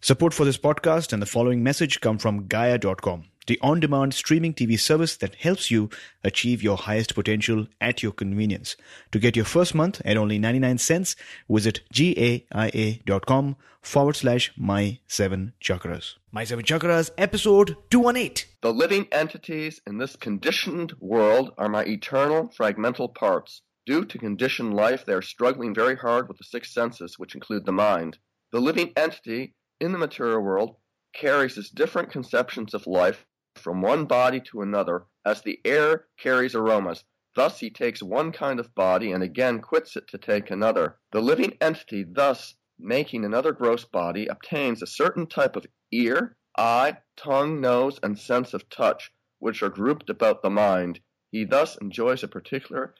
Support for this podcast and the following message come from Gaia.com, the on demand streaming TV service that helps you achieve your highest potential at your convenience. To get your first month at only 99 cents, visit gaia.com forward slash my seven chakras. My seven chakras, episode 218. The living entities in this conditioned world are my eternal fragmental parts. Due to conditioned life, they are struggling very hard with the six senses, which include the mind. The living entity in the material world carries its different conceptions of life from one body to another as the air carries aromas. Thus he takes one kind of body and again quits it to take another. The living entity, thus making another gross body, obtains a certain type of ear, eye, tongue, nose, and sense of touch, which are grouped about the mind. He thus enjoys a particular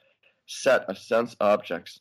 set of sense objects.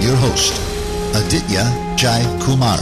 your host, Aditya Jai Kumar.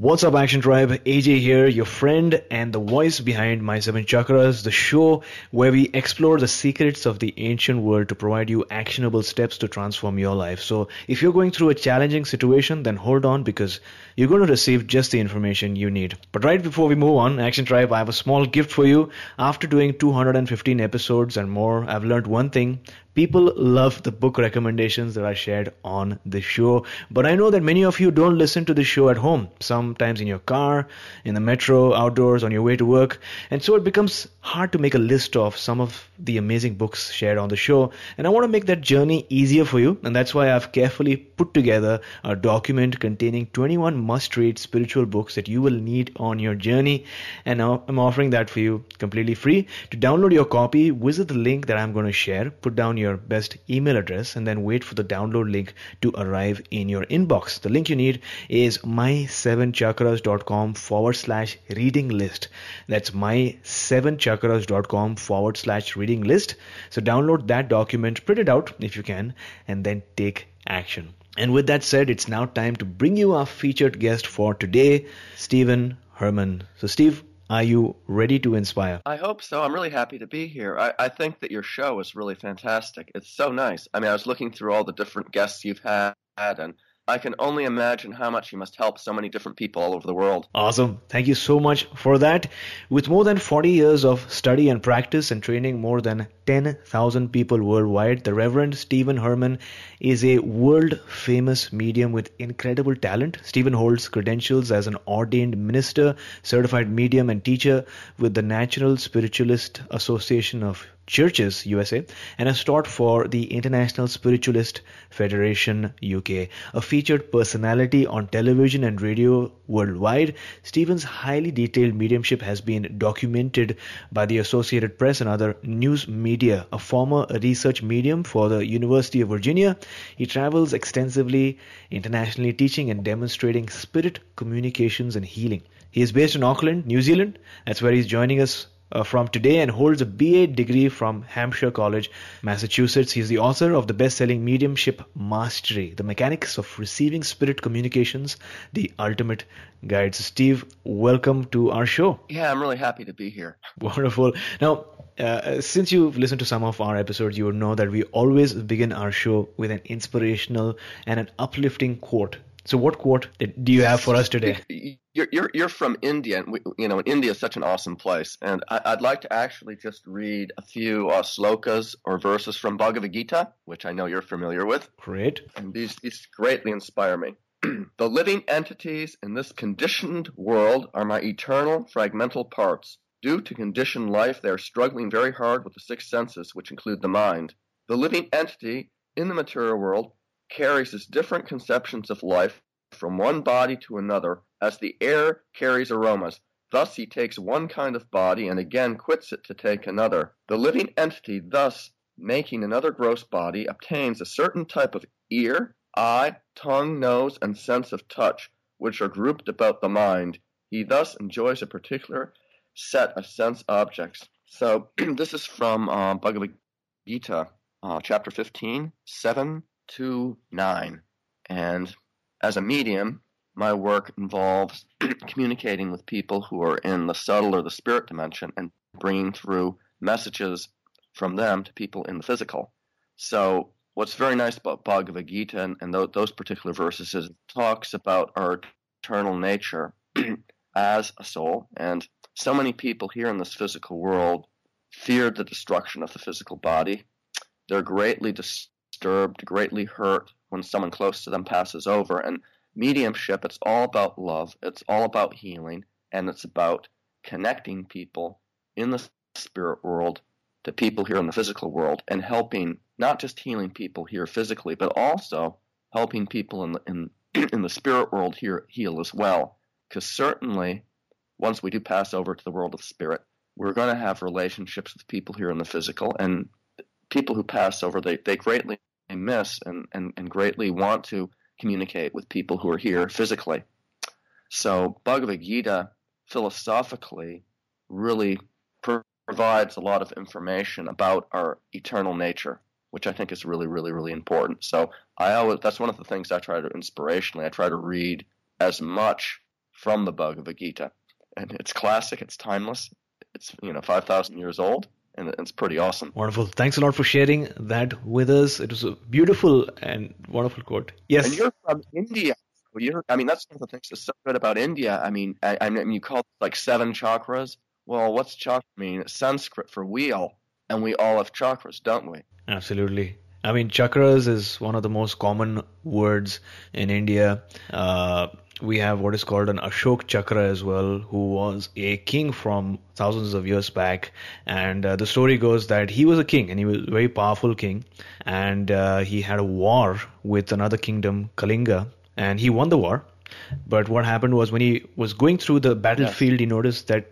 What's up, Action Tribe? AJ here, your friend and the voice behind My Seven Chakras, the show where we explore the secrets of the ancient world to provide you actionable steps to transform your life. So, if you're going through a challenging situation, then hold on because you're going to receive just the information you need. But right before we move on, Action Tribe, I have a small gift for you. After doing 215 episodes and more, I've learned one thing people love the book recommendations that are shared on the show. But I know that many of you don't listen to the show at home, sometimes in your car, in the metro, outdoors, on your way to work. And so it becomes hard to make a list of some of the amazing books shared on the show. And I want to make that journey easier for you. And that's why I've carefully put together a document containing 21 must read spiritual books that you will need on your journey. And I'm offering that for you completely free. To download your copy, visit the link that I'm going to share, put down your best email address, and then wait for the download link to arrive in your inbox. The link you need is my7chakras.com forward slash reading list. That's my7chakras.com forward slash reading list. So download that document, print it out if you can, and then take action. And with that said, it's now time to bring you our featured guest for today, Stephen Hermann. So, Steve, are you ready to inspire? I hope so. I'm really happy to be here. I, I think that your show is really fantastic. It's so nice. I mean, I was looking through all the different guests you've had, and I can only imagine how much you must help so many different people all over the world. Awesome. Thank you so much for that. With more than 40 years of study and practice and training more than 10,000 people worldwide, the Reverend Stephen Hermann is a world famous medium with incredible talent. Stephen holds credentials as an ordained minister, certified medium, and teacher with the National Spiritualist Association of Churches USA and has taught for the International Spiritualist Federation UK. A featured personality on television and radio worldwide, Stephen's highly detailed mediumship has been documented by the Associated Press and other news media. A former research medium for the University of Virginia, he travels extensively internationally teaching and demonstrating spirit communications and healing. He is based in Auckland, New Zealand. That's where he's joining us uh, from today and holds a BA degree from Hampshire College, Massachusetts. He's the author of the best-selling Mediumship Mastery: The Mechanics of Receiving Spirit Communications, the Ultimate Guide. So Steve, welcome to our show. Yeah, I'm really happy to be here. Wonderful. Now, uh, since you've listened to some of our episodes, you would know that we always begin our show with an inspirational and an uplifting quote So, what quote do you have for us today? You're you're, you're from India, and we, you know, India is such an awesome place, and I, would like to actually just read a few uh, slokas or verses from Bhagavad Gita, which I know you're familiar with. Great. And these these greatly inspire me. the living entities in this conditioned world are my eternal fragmental parts. Due to conditioned life, they are struggling very hard with the six senses, which include the mind. The living entity in the material world carries his different conceptions of life from one body to another as the air carries aromas. Thus he takes one kind of body and again quits it to take another. The living entity, thus making another gross body, obtains a certain type of ear, eye, tongue, nose, and sense of touch, which are grouped about the mind. He thus enjoys a particular set of sense objects. So this is from uh, Bhagavad Gita, uh, chapter 15, 7 to 9. And as a medium, my work involves communicating with people who are in the subtle or the spirit dimension and bringing through messages from them to people in the physical. So, what's very nice about Bhagavad Gita and, and those, those particular verses is it talks about our eternal nature as a soul. And so many people here in this physical world fear the destruction of the physical body. They're greatly disturbed, greatly hurt when someone close to them passes over. And mediumship, it's all about love, it's all about healing, and it's about connecting people in the spirit world to people here in the physical world and helping not just healing people here physically, but also helping people in the in in the spirit world here heal as well. Because certainly, once we do pass over to the world of spirit, we're going to have relationships with people here in the physical, and people who pass over they, they greatly miss and, and, and greatly want to communicate with people who are here physically. So Bhagavad Gita philosophically really provides a lot of information about our eternal nature, which I think is really, really, really important. So I always that's one of the things I try to inspirationally I try to read as much from the Bhagavad Gita, and it's classic, it's timeless, it's you know five thousand years old, and it's pretty awesome. Wonderful. Thanks a lot for sharing that with us. It was a beautiful and wonderful quote. Yes. And you're from India. You're, I mean, that's one of the things that's so good about India. I mean, I, I mean, you call it like seven chakras. Well, what's chakra mean? It's Sanskrit for wheel, and we all have chakras, don't we? Absolutely. I mean, chakras is one of the most common words in India. Uh, we have what is called an Ashok Chakra as well, who was a king from thousands of years back. And uh, the story goes that he was a king and he was a very powerful king. And uh, he had a war with another kingdom, Kalinga, and he won the war. But what happened was when he was going through the battlefield, yes. he noticed that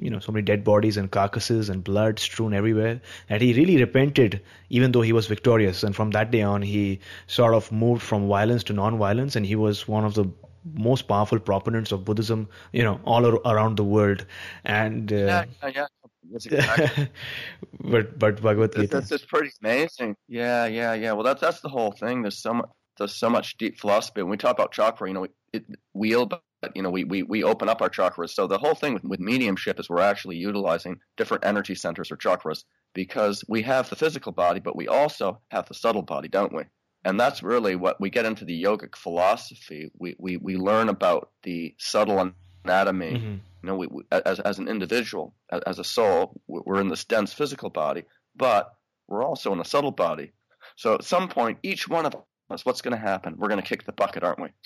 you know so many dead bodies and carcasses and blood strewn everywhere, and he really repented, even though he was victorious. And from that day on, he sort of moved from violence to non-violence, and he was one of the most powerful proponents of Buddhism, you know, all around the world. And uh, yeah, yeah, exactly. but but Bhagavad Gita. That's, that's pretty amazing. Yeah, yeah, yeah. Well, that's that's the whole thing. There's so much there's so much deep philosophy. When we talk about chakra, you know, it, wheel, but you know, we, we we open up our chakras. So the whole thing with, with mediumship is we're actually utilizing different energy centers or chakras because we have the physical body, but we also have the subtle body, don't we? And that's really what we get into the yogic philosophy. We we, we learn about the subtle anatomy. Mm-hmm. You know, we, we, as as an individual, as, as, a soul, we're in this dense physical body, but we're also in a subtle body. So at some point, each one of us, what's going to happen? We're going to kick the bucket, aren't we?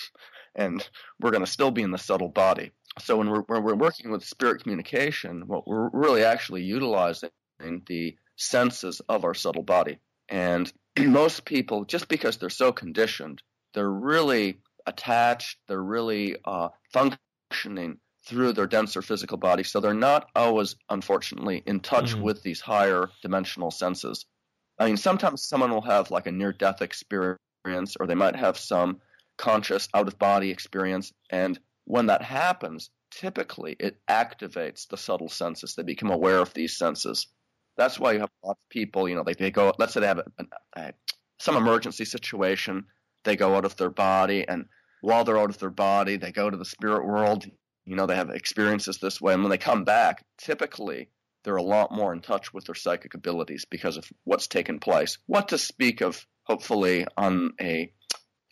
And we're going to still be in the subtle body. So when we're when we're working with spirit communication, what we're really actually utilizing the senses of our subtle body. And most people, just because they're so conditioned, they're really attached, they're really uh, functioning through their denser physical body. So they're not always, unfortunately, in touch mm-hmm. with these higher dimensional senses. I mean, sometimes someone will have like a near death experience, or they might have some conscious out of body experience. And when that happens, typically it activates the subtle senses. They become aware of these senses. That's why you have lots of people, you know, they, they go, let's say they have a, a, some emergency situation, they go out of their body, and while they're out of their body, they go to the spirit world. You know, they have experiences this way, and when they come back, typically they're a lot more in touch with their psychic abilities because of what's taken place. What to speak of, hopefully, on a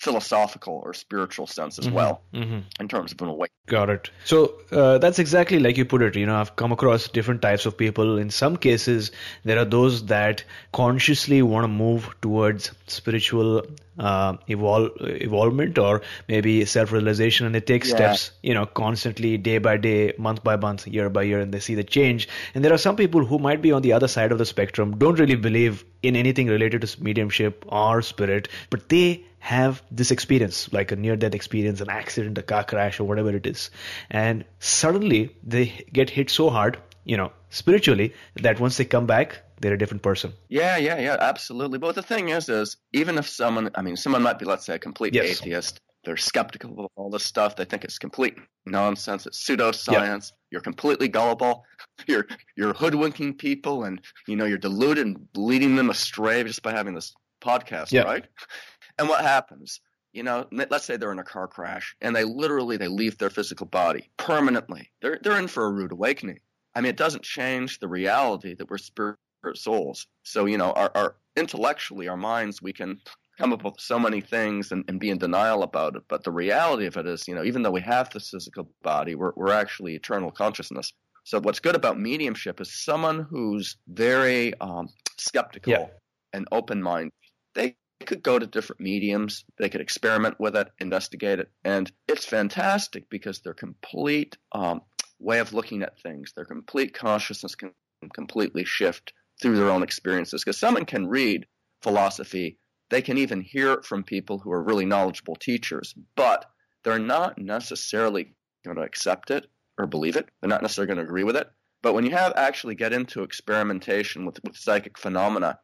philosophical or spiritual sense as well Mm-hmm. in terms of an awakening. Got it. So uh, that's exactly like you put it. You know, I've come across different types of people. In some cases, there are those that consciously want to move towards spiritual uh, evol- evolvement or maybe self-realization, and they take Yeah. steps. You know, constantly, day by day, month by month, year by year, and they see the change. And there are some people who might be on the other side of the spectrum, don't really believe in anything related to mediumship or spirit, but they have this experience, like a near death experience, an accident, a car crash, or whatever it is. And suddenly they get hit so hard, you know, spiritually, that once they come back, they're a different person. Yeah, yeah, yeah, absolutely. But the thing is, is even if someone, I mean, someone might be, let's say, a complete Yes. atheist, they're skeptical of all this stuff. They think it's complete nonsense. It's pseudoscience. You're completely gullible. You're you're hoodwinking people, and you know you're deluded and leading them astray just by having this podcast, Yeah. right? And what happens? You know, let's say they're in a car crash and they literally they leave their physical body permanently. They're they're in for a rude awakening. I mean, it doesn't change the reality that we're spirit souls. So you know, our, our intellectually, our minds, we can come up with so many things and, and be in denial about it. But the reality of it is, you know, even though we have this physical body, we're we're actually eternal consciousness. So what's good about mediumship is someone who's very um, skeptical Yeah. and open minded. They could go to different mediums. They could experiment with it, investigate it, and it's fantastic because their complete um, way of looking at things, their complete consciousness can completely shift through their own experiences. Because someone can read philosophy, they can even hear it from people who are really knowledgeable teachers, but they're not necessarily going to accept it or believe it. They're not necessarily going to agree with it. But when you have actually get into experimentation with, with psychic phenomena,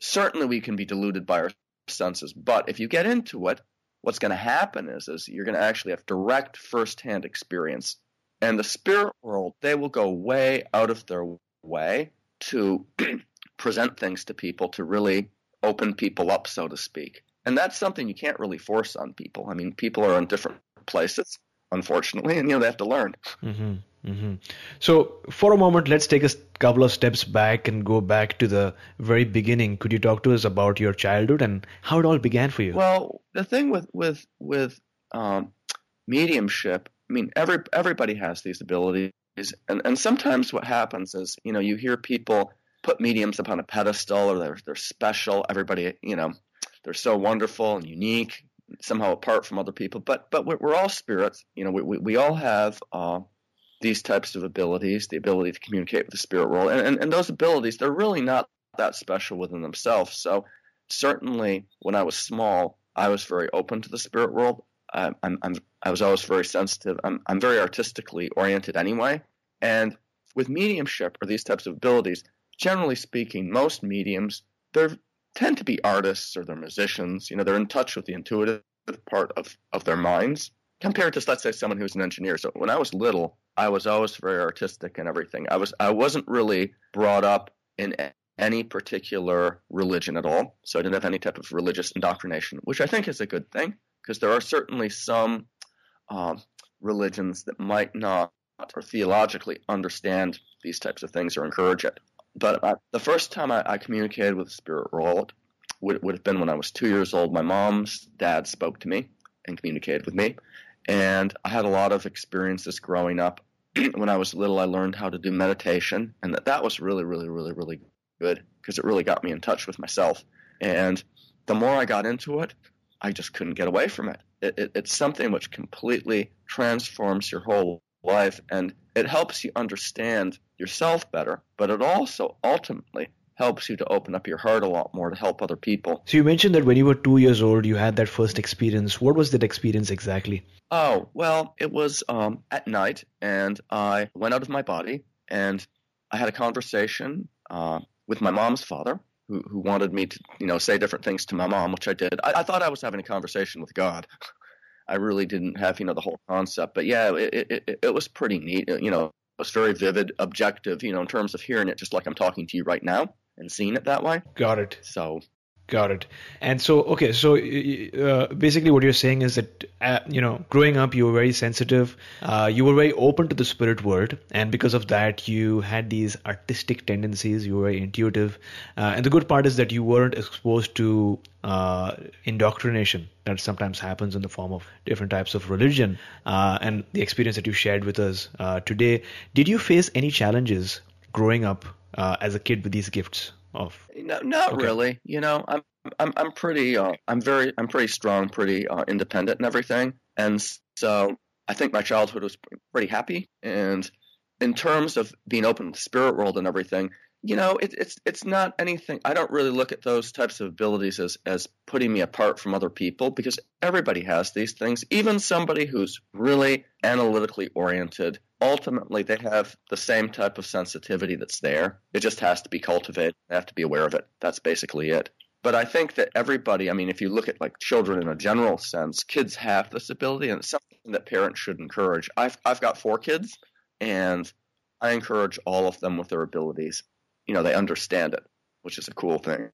certainly we can be deluded by our senses. But if you get into it, what's going to happen is, is you're going to actually have direct firsthand experience. And the spirit world, they will go way out of their way to present things to people to really open people up, so to speak. And that's something you can't really force on people. I mean, people are in different places, unfortunately, and you know they have to learn. hmm hmm So, for a moment, let's take a couple of steps back and go back to the very beginning. Could you talk to us about your childhood and how it all began for you? Well, the thing with with with um, mediumship, I mean, every everybody has these abilities, and and sometimes what happens is, you know, you hear people put mediums upon a pedestal, or they're they're special. Everybody, you know, they're so wonderful and unique, somehow apart from other people. But but we're, we're all spirits. You know, we we, we all have. Uh, these types of abilities, the ability to communicate with the spirit world, and, and, and those abilities, they're really not that special within themselves. So, certainly, when I was small, I was very open to the spirit world. I, I'm, I'm, I was always very sensitive. I'm, I'm very artistically oriented anyway. And with mediumship or these types of abilities, generally speaking, most mediums they tend to be artists or they're musicians. You know, they're in touch with the intuitive part of, of their minds compared to let's say someone who's an engineer. So when I was little, I was always very artistic and everything. I was I wasn't really brought up in any particular religion at all. So I didn't have any type of religious indoctrination, which I think is a good thing because there are certainly some um, religions that might not or theologically understand these types of things or encourage it. But the first time I, I communicated with the spirit world would, would have been when I was two years old. My mom's dad spoke to me and communicated with me. And I had a lot of experiences growing up. when I was little, I learned how to do meditation, and that, that was really, really, really, really good because it really got me in touch with myself. And the more I got into it, I just couldn't get away from it. it, it it's something which completely transforms your whole life, and it helps you understand yourself better, but it also ultimately helps you to open up your heart a lot more to help other people. So, you mentioned that when you were two years old, you had that first experience. What was that experience exactly? Oh, well, it was um, at night, and I went out of my body, and I had a conversation uh, with my mom's father, who, who wanted me to, you know, say different things to my mom, which I did. I, I thought I was having a conversation with God. I really didn't have, you know, the whole concept, but yeah, it, it, it was pretty neat. You know, it was very vivid, objective, you know, in terms of hearing it, just like I'm talking to you right now and seeing it that way. Got it. So Got it. And so, okay, so uh, basically, what you're saying is that uh, you know, growing up, you were very sensitive. Uh, you were very open to the spirit world, and because of that, you had these artistic tendencies. You were very intuitive, uh, and the good part is that you weren't exposed to uh, indoctrination that sometimes happens in the form of different types of religion. Uh, and the experience that you shared with us today, did you face any challenges growing up as a kid with these gifts? of no, not okay. really you know i'm i'm i'm pretty uh, i'm very i'm pretty strong pretty uh, independent and everything and so i think my childhood was pretty happy and in terms of being open to the spirit world and everything you know it, it's it's not anything i don't really look at those types of abilities as as putting me apart from other people because everybody has these things even somebody who's really analytically oriented ultimately they have the same type of sensitivity that's there. It just has to be cultivated. They have to be aware of it. That's basically it. But I think that everybody, I mean, if you look at like children in a general sense, kids have this ability and it's something that parents should encourage. I've, I've got four kids and I encourage all of them with their abilities. You know, they understand it which is a cool thing.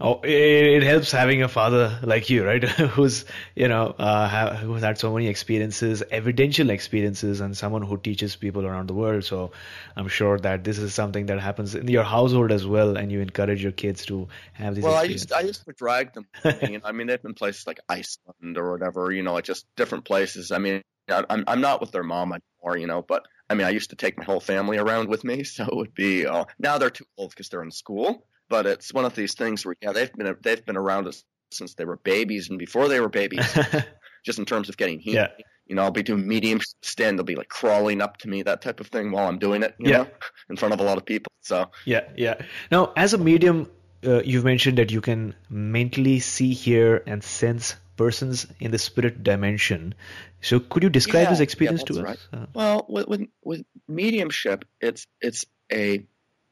Oh, it, it helps having a father like you, right? who's you know uh, have, who's had so many experiences, evidential experiences, and someone who teaches people around the world. So I'm sure that this is something that happens in your household as well, and you encourage your kids to have these. Well, I used I used to drag them. I mean, they've been places like Iceland or whatever, you know, like just different places. I mean, I'm I'm not with their mom anymore, you know, but I mean, I used to take my whole family around with me, so it would be. Uh, now they're too old because they're in school but it's one of these things where yeah they've been they've been around us since they were babies and before they were babies just in terms of getting heat yeah. you know i'll be doing medium stand they'll be like crawling up to me that type of thing while i'm doing it yeah know, in front of a lot of people so yeah yeah now as a medium uh, you've mentioned that you can mentally see hear and sense persons in the spirit dimension so could you describe yeah, this experience yeah, to right. us uh, well with, with with mediumship it's it's a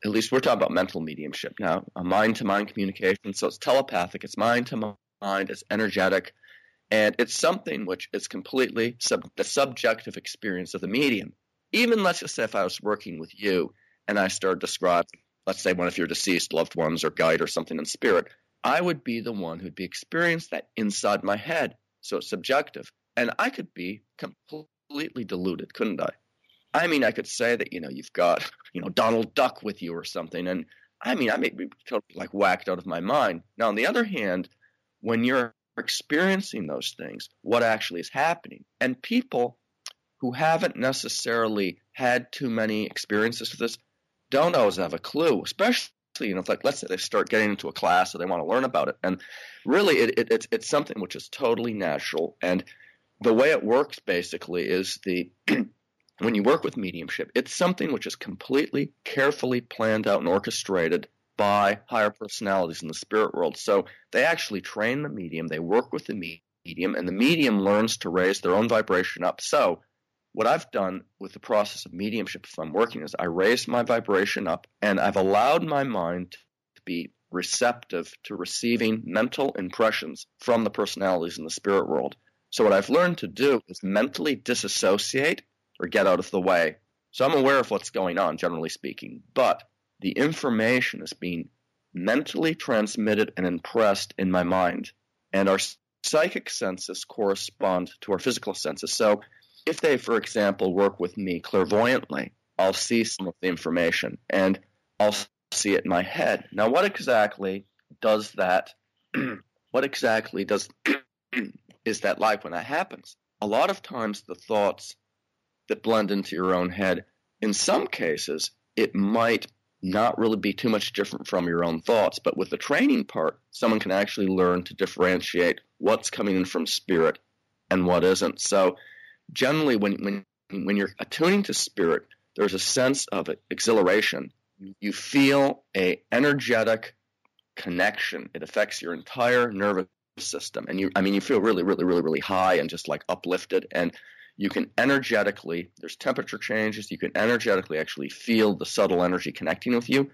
at least we're talking about mental mediumship now, a mind to mind communication. So it's telepathic, it's mind to mind, it's energetic, and it's something which is completely sub- the subjective experience of the medium. Even let's just say if I was working with you and I started describing, let's say one of your deceased loved ones or guide or something in spirit, I would be the one who'd be experiencing that inside my head. So it's subjective. And I could be completely deluded, couldn't I? I mean, I could say that, you know, you've got, you know, Donald Duck with you or something. And I mean, I may be totally like whacked out of my mind. Now, on the other hand, when you're experiencing those things, what actually is happening, and people who haven't necessarily had too many experiences with this don't always have a clue, especially you know, like let's say they start getting into a class or they want to learn about it, and really, it, it, it's it's something which is totally natural. And the way it works basically is the when you work with mediumship, it's something which is completely carefully planned out and orchestrated by higher personalities in the spirit world. So they actually train the medium, they work with the medium, and the medium learns to raise their own vibration up. So what I've done with the process of mediumship, if I'm working, is I raise my vibration up and I've allowed my mind to be receptive to receiving mental impressions from the personalities in the spirit world. So what I've learned to do is mentally disassociate or get out of the way. So I'm aware of what's going on, generally speaking, but the information is being mentally transmitted and impressed in my mind. And our psychic senses correspond to our physical senses. So if they, for example, work with me clairvoyantly, I'll see some of the information and I'll see it in my head. Now, what exactly does that, what exactly does, is that like when that happens? A lot of times the thoughts that blend into your own head. In some cases, it might not really be too much different from your own thoughts, but with the training part, someone can actually learn to differentiate what's coming in from spirit and what isn't. So, generally, when when when you're attuning to spirit, there's a sense of exhilaration. You feel a energetic connection. It affects your entire nervous system, and you I mean you feel really, really, really, really high and just like uplifted. And you can energetically, there's temperature changes, you can energetically actually feel the subtle energy connecting with you.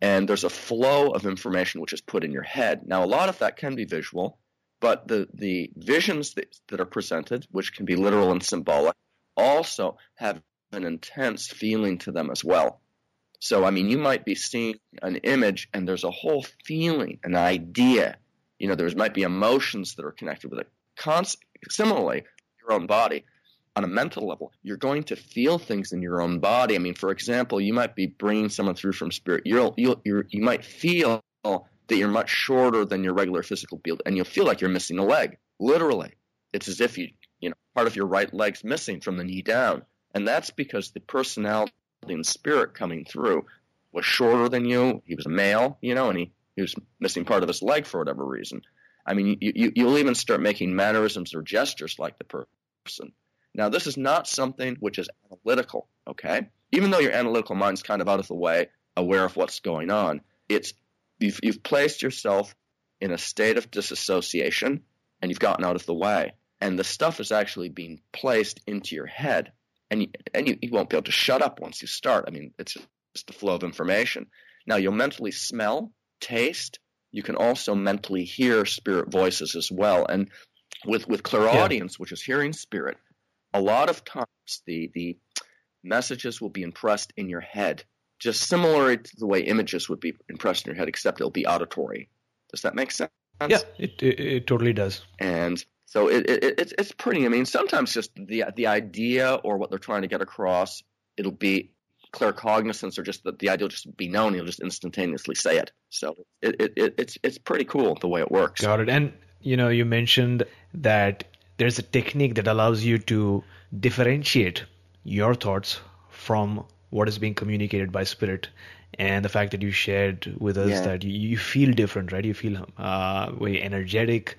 And there's a flow of information which is put in your head. Now, a lot of that can be visual, but the, the visions that, that are presented, which can be literal and symbolic, also have an intense feeling to them as well. So, I mean, you might be seeing an image and there's a whole feeling, an idea You know, there might be emotions that are connected with it. Const- similarly, your own body, on a mental level, you're going to feel things in your own body. I mean, for example, you might be bringing someone through from spirit. You'll, you'll, you might feel that you're much shorter than your regular physical build, and you'll feel like you're missing a leg. Literally, it's as if you, you know, part of your right leg's missing from the knee down, and that's because the personality and spirit coming through was shorter than you. He was a male, you know, and he, he was missing part of his leg for whatever reason. I mean, you, you, you'll even start making mannerisms or gestures like the person. Now, this is not something which is analytical, okay? Even though your analytical mind's kind of out of the way, aware of what's going on, it's you've, you've placed yourself in a state of disassociation and you've gotten out of the way. And the stuff is actually being placed into your head. And, you, and you, you won't be able to shut up once you start. I mean, it's just the flow of information. Now, you'll mentally smell, taste. You can also mentally hear spirit voices as well. And with, with clairaudience, yeah. which is hearing spirit, a lot of times the, the messages will be impressed in your head just similar to the way images would be impressed in your head, except it'll be auditory. Does that make sense? Yeah, it it, it totally does. And so it, it, it's it's pretty. I mean, sometimes just the the idea or what they're trying to get across, it'll be claircognizance or just the, the idea will just be known. You'll just instantaneously say it. So it, it, it it's it's pretty cool the way it works. Got it. And you know, you mentioned that there's a technique that allows you to differentiate your thoughts from what is being communicated by spirit and the fact that you shared with us yeah. that you, you, feel different right you feel uh, very energetic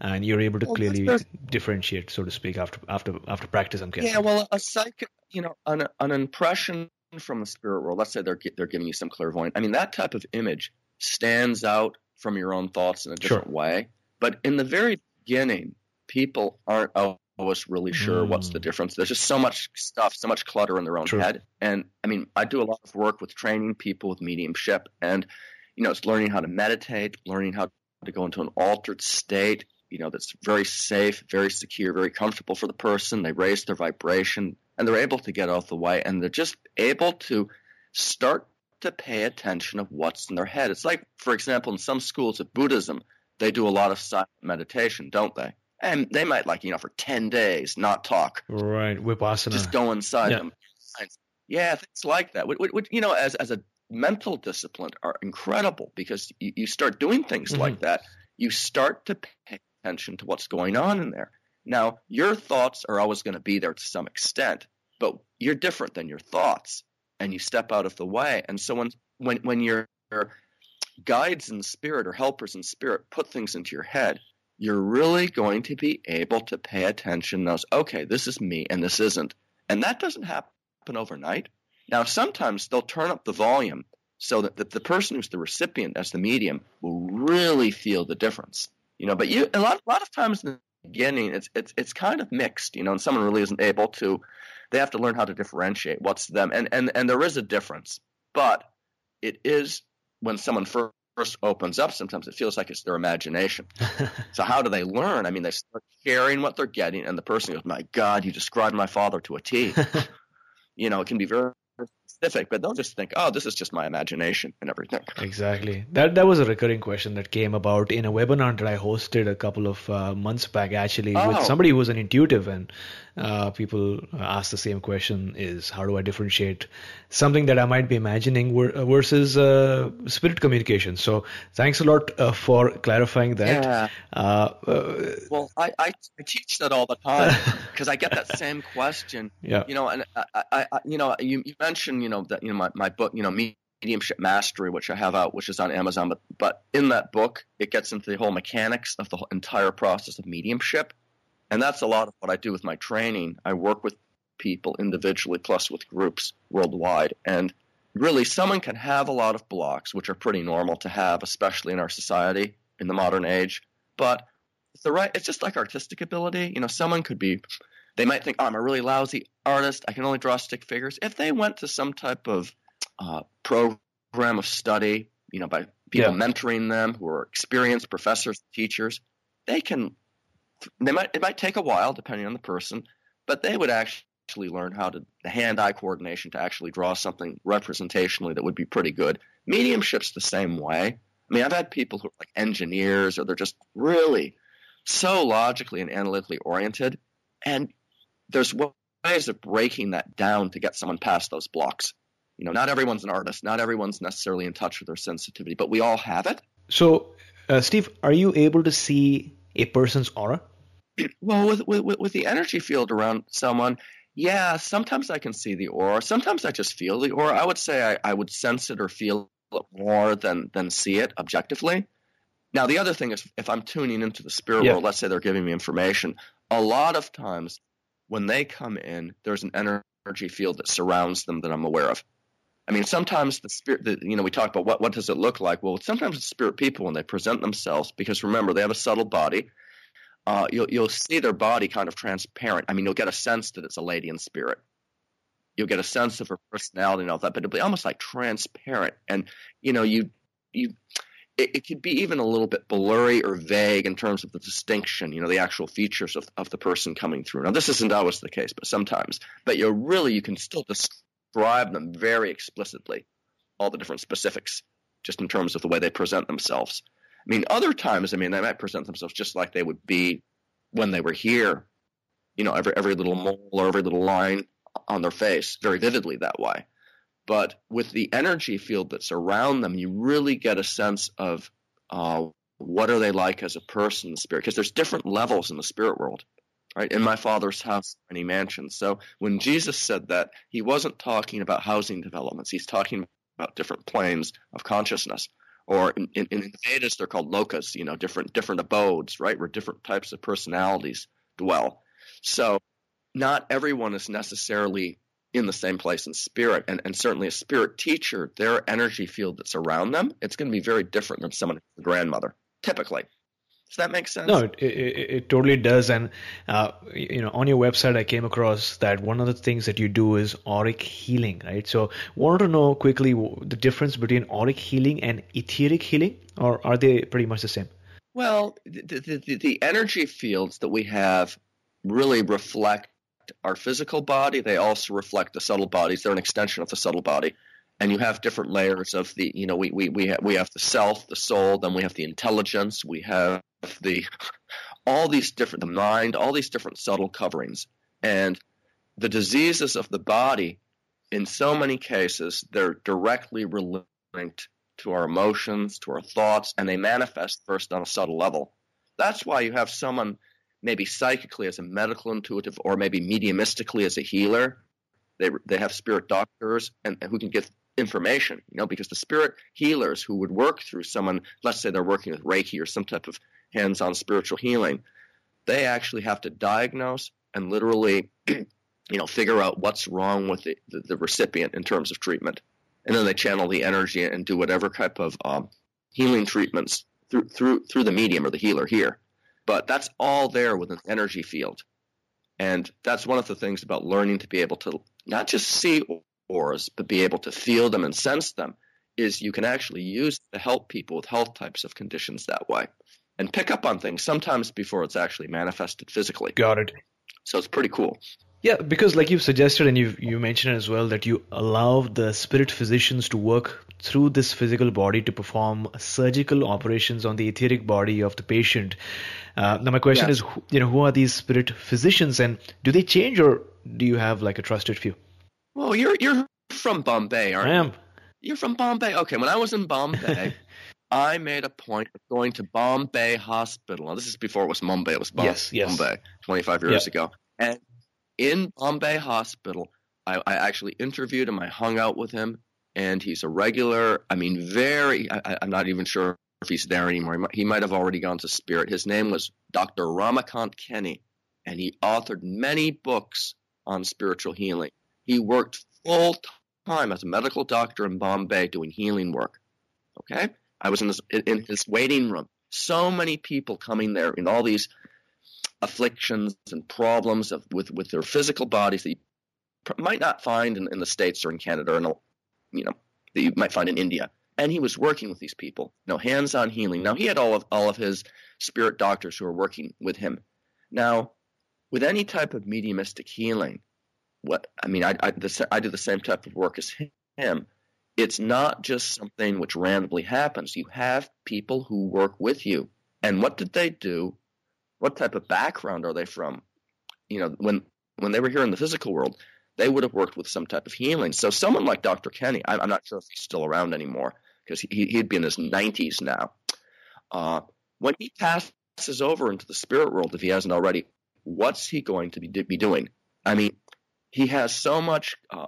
and you're able to well, clearly differentiate so to speak after after after practice i'm guessing yeah well a psychic you know an, an impression from the spirit world let's say they're they're giving you some clairvoyant i mean that type of image stands out from your own thoughts in a different sure. way but in the very beginning people aren't always really sure mm. what's the mm. difference. There's just so much stuff, so much clutter in their own True. head. And I mean, I do a lot of work with training people with mediumship, and you know, it's learning how to meditate, learning how to go into an altered state. You know, that's very safe, very secure, very comfortable for the person. They raise their vibration, and they're able to get out the way, and they're just able to start to pay attention of what's in their head. It's like, for example, in some schools of Buddhism, they do a lot of silent meditation, don't they? And they might like you know for 10 days not talk. Right. Whip vipassana just go inside yeah. them. Yeah things like that. Which, which, you know as, as a mental discipline are incredible because you, you start doing things mm-hmm. like that. You start to pay attention to what's going on in there. Now your thoughts are always going to be there to some extent but you're different than your thoughts and you step out of the way. And so when when, when your guides in spirit or helpers in spirit put things into your head you're really going to be able to pay attention. Knows okay this is me and this isn't. And that doesn't happen overnight. Now sometimes they'll turn up the volume so that, that the person who's the recipient as the medium will really feel the difference. You know but you a lot, a lot of times in the beginning it's, it's it's kind of mixed you know and someone really isn't able to they have to learn how to differentiate what's them. And and and there is a difference but it is when someone first first opens up, sometimes it feels like it's their imagination. so how do they learn? I mean, they start sharing what they're getting, and the person goes, "My God, you described my father to a T." you know, it can be very specific, but they'll just think, "Oh, this is just my imagination and everything." Exactly. That that was a recurring question that came about in a webinar that I hosted a couple of uh, months back, actually, oh. with somebody who was an intuitive, and uh, people ask the same question: Is how do I differentiate something that I might be imagining versus uh, spirit communication? So, thanks a lot uh, for clarifying that. Yeah. Uh, uh, well, I, I, I teach that all the time because I get that same question. Yeah. You know, and I, I, I you know, you, you mentioned, you know, that you know my, my book, you know, mediumship mastery, which I have out, which is on Amazon. But but in that book, it gets into the whole mechanics of the entire process of mediumship, and that's a lot of what I do with my training. I work with people individually, plus with groups worldwide, and really, someone can have a lot of blocks, which are pretty normal to have, especially in our society in the modern age. But it's the right. It's just like artistic ability. You know, someone could be they might think, oh, I'm a really lousy artist. I can only draw stick figures. If they went to some type of uh, program of study, you know, by people yeah. mentoring them who are experienced professors, teachers, they can. They might. It might take a while, depending on the person, but they would actually learn how to the hand-eye coordination to actually draw something representationally that would be pretty good. Mediumship's the same way. I mean, I've had people who are like engineers or they're just really so logically and analytically oriented. And there's ways of breaking that down to get someone past those blocks. You know, not everyone's an artist, not everyone's necessarily in touch with their sensitivity, but we all have it. So, uh, Steve, are you able to see a person's aura? Well, with, with with the energy field around someone, yeah, sometimes I can see the aura. Sometimes I just feel the aura. I would say I, I would sense it or feel it more than than see it objectively. Now, the other thing is, if I'm tuning into the spirit yeah. world, let's say they're giving me information, a lot of times when they come in, there's an energy field that surrounds them that I'm aware of. I mean, sometimes the spirit, the, you know, we talk about what, what does it look like? Well, sometimes it's spirit people when they present themselves, because remember, they have a subtle body. Uh, you'll, you'll see their body kind of transparent. I mean, you'll get a sense that it's a lady in spirit. You'll get a sense of her personality and all that, but it'll be almost like transparent. And, you know, you, you, it, it could be even a little bit blurry or vague in terms of the distinction, you know, the actual features of, of the person coming through. Now, this isn't always the case, but sometimes. But you really, you can still describe them very explicitly, all the different specifics, just in terms of the way they present themselves. I mean, other times, I mean, they might present themselves just like they would be when they were here. You know, every every little mole or every little line on their face, very vividly that way. But with the energy field that's around them, you really get a sense of uh, what are they like as a person in the spirit, because there's different levels in the spirit world right? In my father's house many mansions. So when Jesus said that, he wasn't talking about housing developments. He's talking about different planes of consciousness. Or in, in, in the Vedas, they're called lokas, you know, different different abodes, right, where different types of personalities dwell. So not everyone is necessarily in the same place in spirit. And, and certainly a spirit teacher, their energy field that's around them, it's going to be very different than someone, a grandmother, typically. Does that make sense? No, it, it, it totally does. And uh, you know, on your website, I came across that one of the things that you do is auric healing, right? So, wanted to know quickly the difference between auric healing and etheric healing, or are they pretty much the same? Well, the, the, the energy fields that we have really reflect our physical body. They also reflect the subtle bodies. They're an extension of the subtle body and you have different layers of the you know we we we have, we have the self the soul then we have the intelligence we have the all these different the mind all these different subtle coverings and the diseases of the body in so many cases they're directly linked to our emotions to our thoughts and they manifest first on a subtle level that's why you have someone maybe psychically as a medical intuitive or maybe mediumistically as a healer they, they have spirit doctors and, and who can give information, you know, because the spirit healers who would work through someone, let's say they're working with Reiki or some type of hands on spiritual healing, they actually have to diagnose and literally, you know, figure out what's wrong with the, the, the, recipient in terms of treatment. And then they channel the energy and do whatever type of um, healing treatments through, through, through the medium or the healer here. But that's all there with an energy field. And that's one of the things about learning to be able to not just see auras, but be able to feel them and sense them, is you can actually use to help people with health types of conditions that way and pick up on things sometimes before it's actually manifested physically. Got it. So it's pretty cool. Yeah, because like you've suggested and you you mentioned as well that you allow the spirit physicians to work through this physical body to perform surgical operations on the etheric body of the patient. Uh, now my question yes. is, you know, who are these spirit physicians and do they change or do you have like a trusted few? Well, you're you're from Bombay, aren't you? I am. you? are from Bombay. Okay, when I was in Bombay, I made a point of going to Bombay Hospital. Now, this is before it was Mumbai. It was Bombay. Yes, yes. Bombay, 25 years yep. ago. And in Bombay Hospital, I, I, actually interviewed him. I hung out with him, and he's a regular. I mean, very. I, am not even sure if he's there anymore. He might, he might have already gone to spirit. His name was Dr. Ramakant Keni, and he authored many books on spiritual healing. He worked full time as a medical doctor in Bombay doing healing work. Okay? I was in his, in his waiting room. So many people coming there in all these afflictions and problems of, with, with their physical bodies that you might not find in, in the States or in Canada or, in, you know, that you might find in India. And he was working with these people, you know, hands-on healing. Now, he had all of, all of his spirit doctors who were working with him. Now, with any type of mediumistic healing, what I mean, I I, the, I do the same type of work as him. It's not just something which randomly happens. You have people who work with you. And what did they do? What type of background are they from? You know, when when they were here in the physical world, they would have worked with some type of healing. So someone like Dr. Keni, I'm not sure if he's still around anymore because he, he'd be in his 90s now. Uh, when he passes over into the spirit world, if he hasn't already, what's he going to be, be doing? I mean, he has so much uh,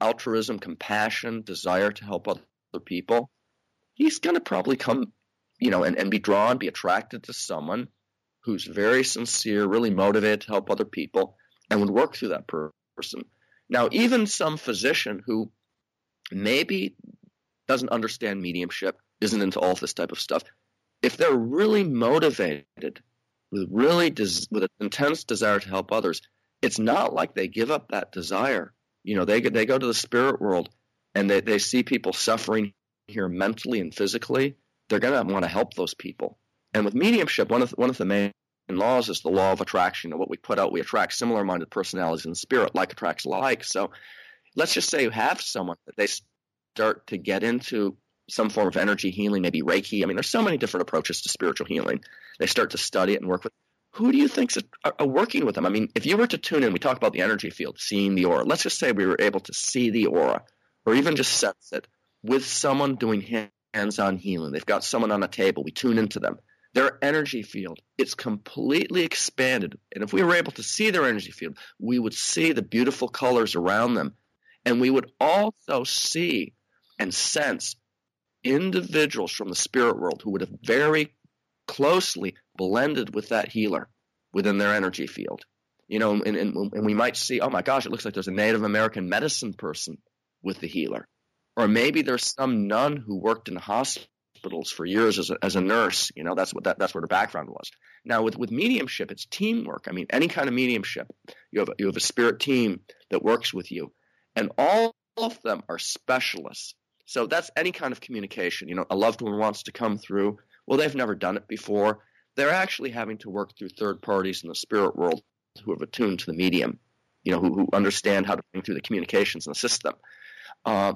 altruism, compassion, desire to help other people. He's going to probably come, you know, and, and be drawn, be attracted to someone who's very sincere, really motivated to help other people, and would work through that person. Now, even some physician who maybe doesn't understand mediumship, isn't into all this type of stuff, if they're really motivated with really des- with an intense desire to help others, it's not like they give up that desire. You know, they they go to the spirit world and they, they see people suffering here mentally and physically. They're to want to help those people. And with mediumship, one of the, one of the main laws is the law of attraction. What we put out, we attract similar minded personalities in spirit, like attracts like. So let's just say you have someone that they start to get into some form of energy healing, maybe Reiki. I mean, there's so many different approaches to spiritual healing. They start to study it and work with. Who do you think's a working with them? I mean, if you were to tune in, we talk about the energy field, seeing the aura. Let's just say we were able to see the aura, or even just sense it with someone doing hands-on healing. They've got someone on a table. We tune into them. Their energy field, it's completely expanded. And if we were able to see their energy field, we would see the beautiful colors around them. And we would also see and sense individuals from the spirit world who would have very closely blended with that healer within their energy field. You know, and, and, and we might see, oh my gosh, it looks like there's a Native American medicine person with the healer. Or maybe there's some nun who worked in hospitals for years as a, as a nurse. You know, that's what that, that's what her background was. Now with, with mediumship, it's teamwork. I mean, any kind of mediumship, you have, you have a spirit team that works with you. And all of them are specialists so that's any kind of communication. You know, a loved one wants to come through. Well, they've never done it before. They're actually having to work through third parties in the spirit world who have attuned to the medium, you know, who, who understand how to bring through the communications and assist them. Uh,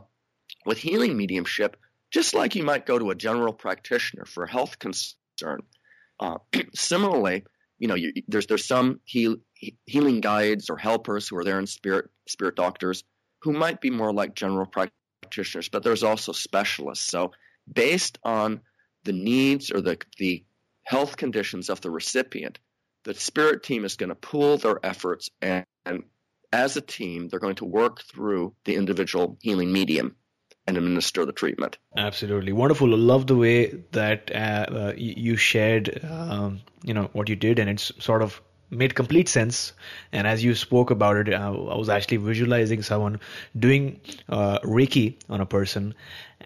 with healing mediumship, just like you might go to a general practitioner for a health concern, uh, similarly, you know, you, there's there's some heal, healing guides or helpers who are there in spirit spirit doctors who might be more like general practitioners but there's also specialists. So based on the needs or the, the health conditions of the recipient, the spirit team is going to pool their efforts and, and as a team, they're going to work through the individual healing medium and administer the treatment. Absolutely wonderful. I love the way that uh, uh, you shared, um, you know, what you did, and it's sort of made complete sense. And as you spoke about it, I, I was actually visualizing someone doing uh, Reiki on a person,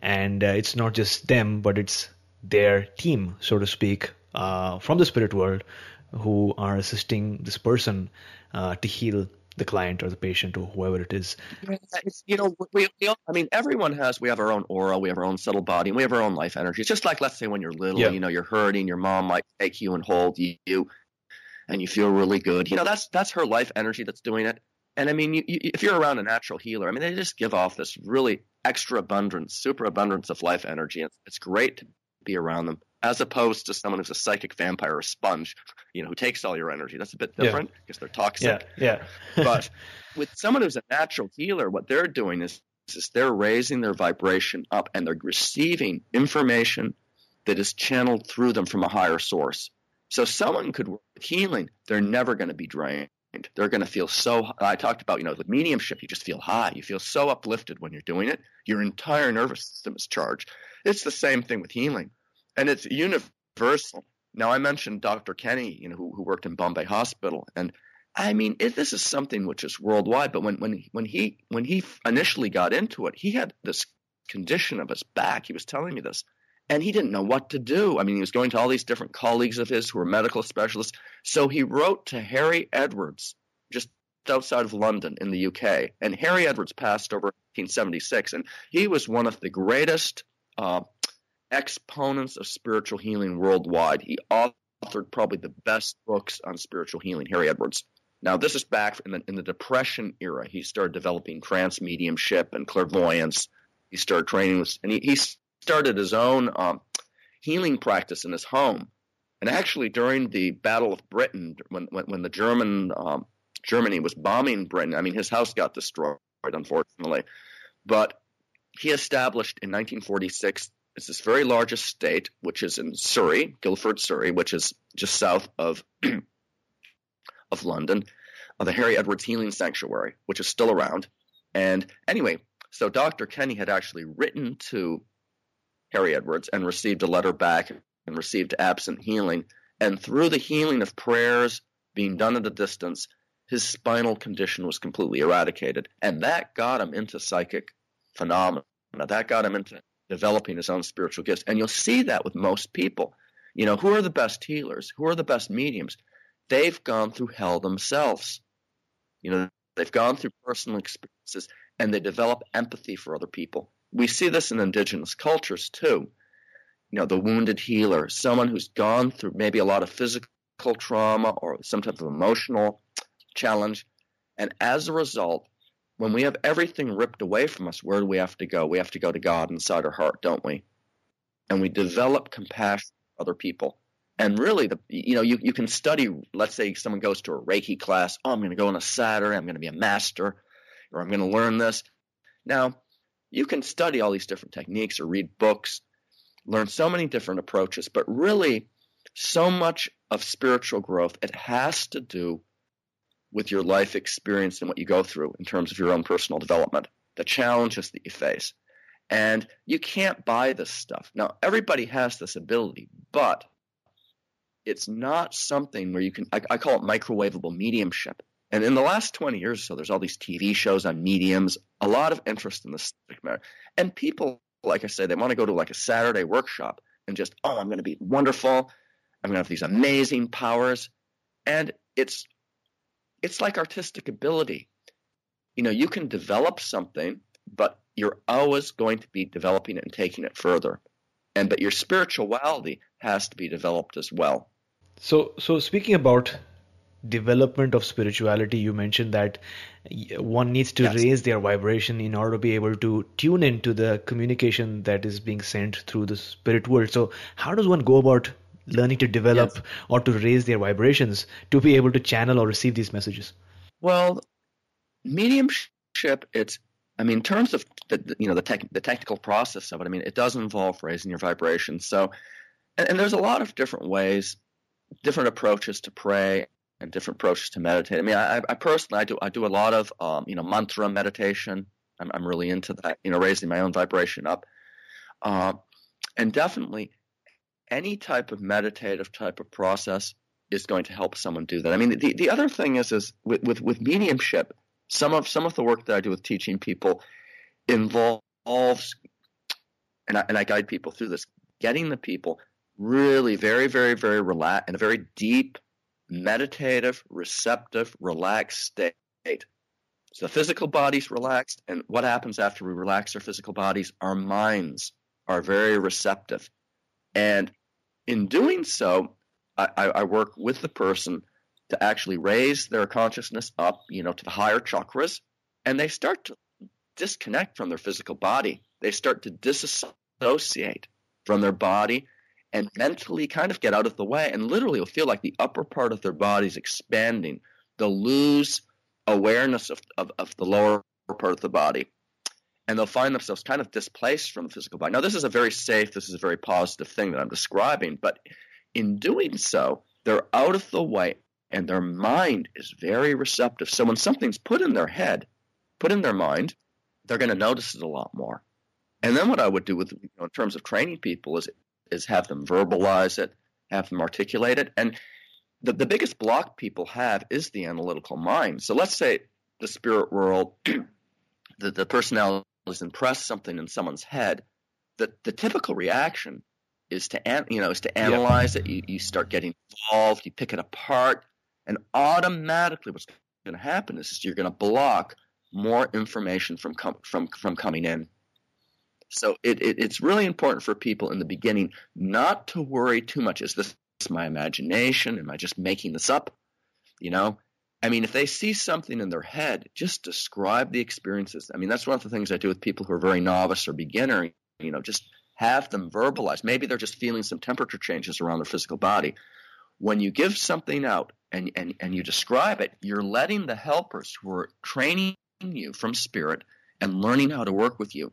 and uh, it's not just them, but it's their team, so to speak, uh, from the spirit world, who are assisting this person uh, to heal the client or the patient or whoever it is. you know, we, we, I mean, everyone has. We have our own aura, we have our own subtle body, and we have our own life energy. It's just like, let's say, when you're little, yeah. you know, you're hurting, your mom might take you and hold you and you feel really good. You know, that's that's her life energy that's doing it. And I mean, you, you, if you're around a natural healer, I mean, they just give off this really extra abundance, super abundance of life energy. It's, it's great to be around them, as opposed to someone who's a psychic vampire or sponge, you know, who takes all your energy. That's a bit different yeah. because they're toxic. Yeah, yeah. but with someone who's a natural healer, what they're doing is, is they're raising their vibration up and they're receiving information that is channeled through them from a higher source. So someone could work with healing, they're never going to be drained. They're going to feel so. I talked about, you know, with mediumship, you just feel high. You feel so uplifted when you're doing it. Your entire nervous system is charged. It's the same thing with healing, and it's universal. Now, I mentioned Dr. Keni, you know, who, who worked in Bombay Hospital, and I mean, it, this is something which is worldwide. But when when when he when he initially got into it, he had this condition of his back. He was telling me this and he didn't know what to do. I mean, he was going to all these different colleagues of his who were medical specialists. So he wrote to Harry Edwards, just outside of London in the UK. And Harry Edwards passed over 1876, and he was one of the greatest uh, exponents of spiritual healing worldwide. He authored probably the best books on spiritual healing, Harry Edwards. Now, this is back in the, in the Depression era. He started developing trance mediumship and clairvoyance he started training with, and he, he started his own um, healing practice in his home. And actually, during the Battle of Britain, when when, when the German um, Germany was bombing Britain, I mean, his house got destroyed, unfortunately, but he established in 1946 it's this very large estate, which is in Surrey, Guildford, Surrey, which is just south of of London, of the Harry Edwards Healing Sanctuary, which is still around. And anyway, so Dr. Keni had actually written to Harry Edwards and received a letter back and received absent healing. And through the healing of prayers being done at a distance, his spinal condition was completely eradicated. And that got him into psychic phenomena. That got him into developing his own spiritual gifts. And you'll see that with most people. You know, who are the best healers? Who are the best mediums? They've gone through hell themselves. You know, they've gone through personal experiences and they develop empathy for other people. We see this in indigenous cultures too. You know, the wounded healer, someone who's gone through maybe a lot of physical trauma or some type of emotional challenge. And as a result, when we have everything ripped away from us, where do we have to go? We have to go to God inside our heart, don't we? And we develop compassion for other people. And really, the you know, you, you can study, let's say someone goes to a Reiki class, oh, I'm going to go on a Saturday, I'm going to be a master, or I'm going to learn this. Now, you can study all these different techniques or read books, learn so many different approaches, but really, so much of spiritual growth, it has to do with your life experience and what you go through in terms of your own personal development, the challenges that you face. And you can't buy this stuff. Now, everybody has this ability, but it's not something where you can, I, I call it microwavable mediumship. And in the last 20 years or so, there's all these TV shows on mediums, a lot of interest in this matter. And people, like I say, they want to go to like a Saturday workshop and just, oh, I'm going to be wonderful. I'm going to have these amazing powers. And it's it's like artistic ability. You know, you can develop something, but you're always going to be developing it and taking it further. And but your spirituality has to be developed as well. So so speaking about development of spirituality you mentioned that one needs to yes. raise their vibration in order to be able to tune into the communication that is being sent through the spirit world so how does one go about learning to develop yes. or to raise their vibrations to be able to channel or receive these messages? Well, mediumship, it's I mean, in terms of the, you know the tech, the technical process of it, I mean, it does involve raising your vibrations. So, and, and, there's a lot of different ways, different approaches to pray and different approaches to meditate. I mean, I, I personally I do I do a lot of um, you know mantra meditation. I'm, I'm really into that. You know, raising my own vibration up, uh, and definitely any type of meditative type of process is going to help someone do that. I mean, the, the other thing is, is with, with, with mediumship, some of, some of the work that I do with teaching people involves, and I, and I guide people through this, getting the people really very, very, very relaxed in a very deep, meditative, receptive, relaxed state. So the physical body's relaxed, and what happens after we relax our physical bodies? Our minds are very receptive. And in doing so, I, I work with the person to actually raise their consciousness up, you know, to the higher chakras, and they start to disconnect from their physical body. They start to disassociate from their body and mentally kind of get out of the way and literally will feel like the upper part of their body is expanding. They'll lose awareness of, of, of the lower part of the body and they'll find themselves kind of displaced from the physical body. Now, this is a very safe, this is a very positive thing that I'm describing, but in doing so, they're out of the way and their mind is very receptive. So when something's put in their head, put in their mind, they're going to notice it a lot more. And then what I would do with, you know, in terms of training people is is have them verbalize it, have them articulate it, and the, the biggest block people have is the analytical mind. So let's say the spirit world, the, the personality is impress something in someone's head, the, the typical reaction is to you know is to analyze it. You, you start getting involved. You pick it apart, and automatically, what's going to happen is you're going to block more information from com- from from coming in. So it, it, it's really important for people in the beginning not to worry too much. Is this my imagination? Am I just making this up? You know, I mean, if they see something in their head, just describe the experiences. I mean, that's one of the things I do with people who are very novice or beginner. You know, just have them verbalize. Maybe they're just feeling some temperature changes around their physical body. When you give something out and, and, and you describe it, you're letting the helpers who are training you from spirit and learning how to work with you,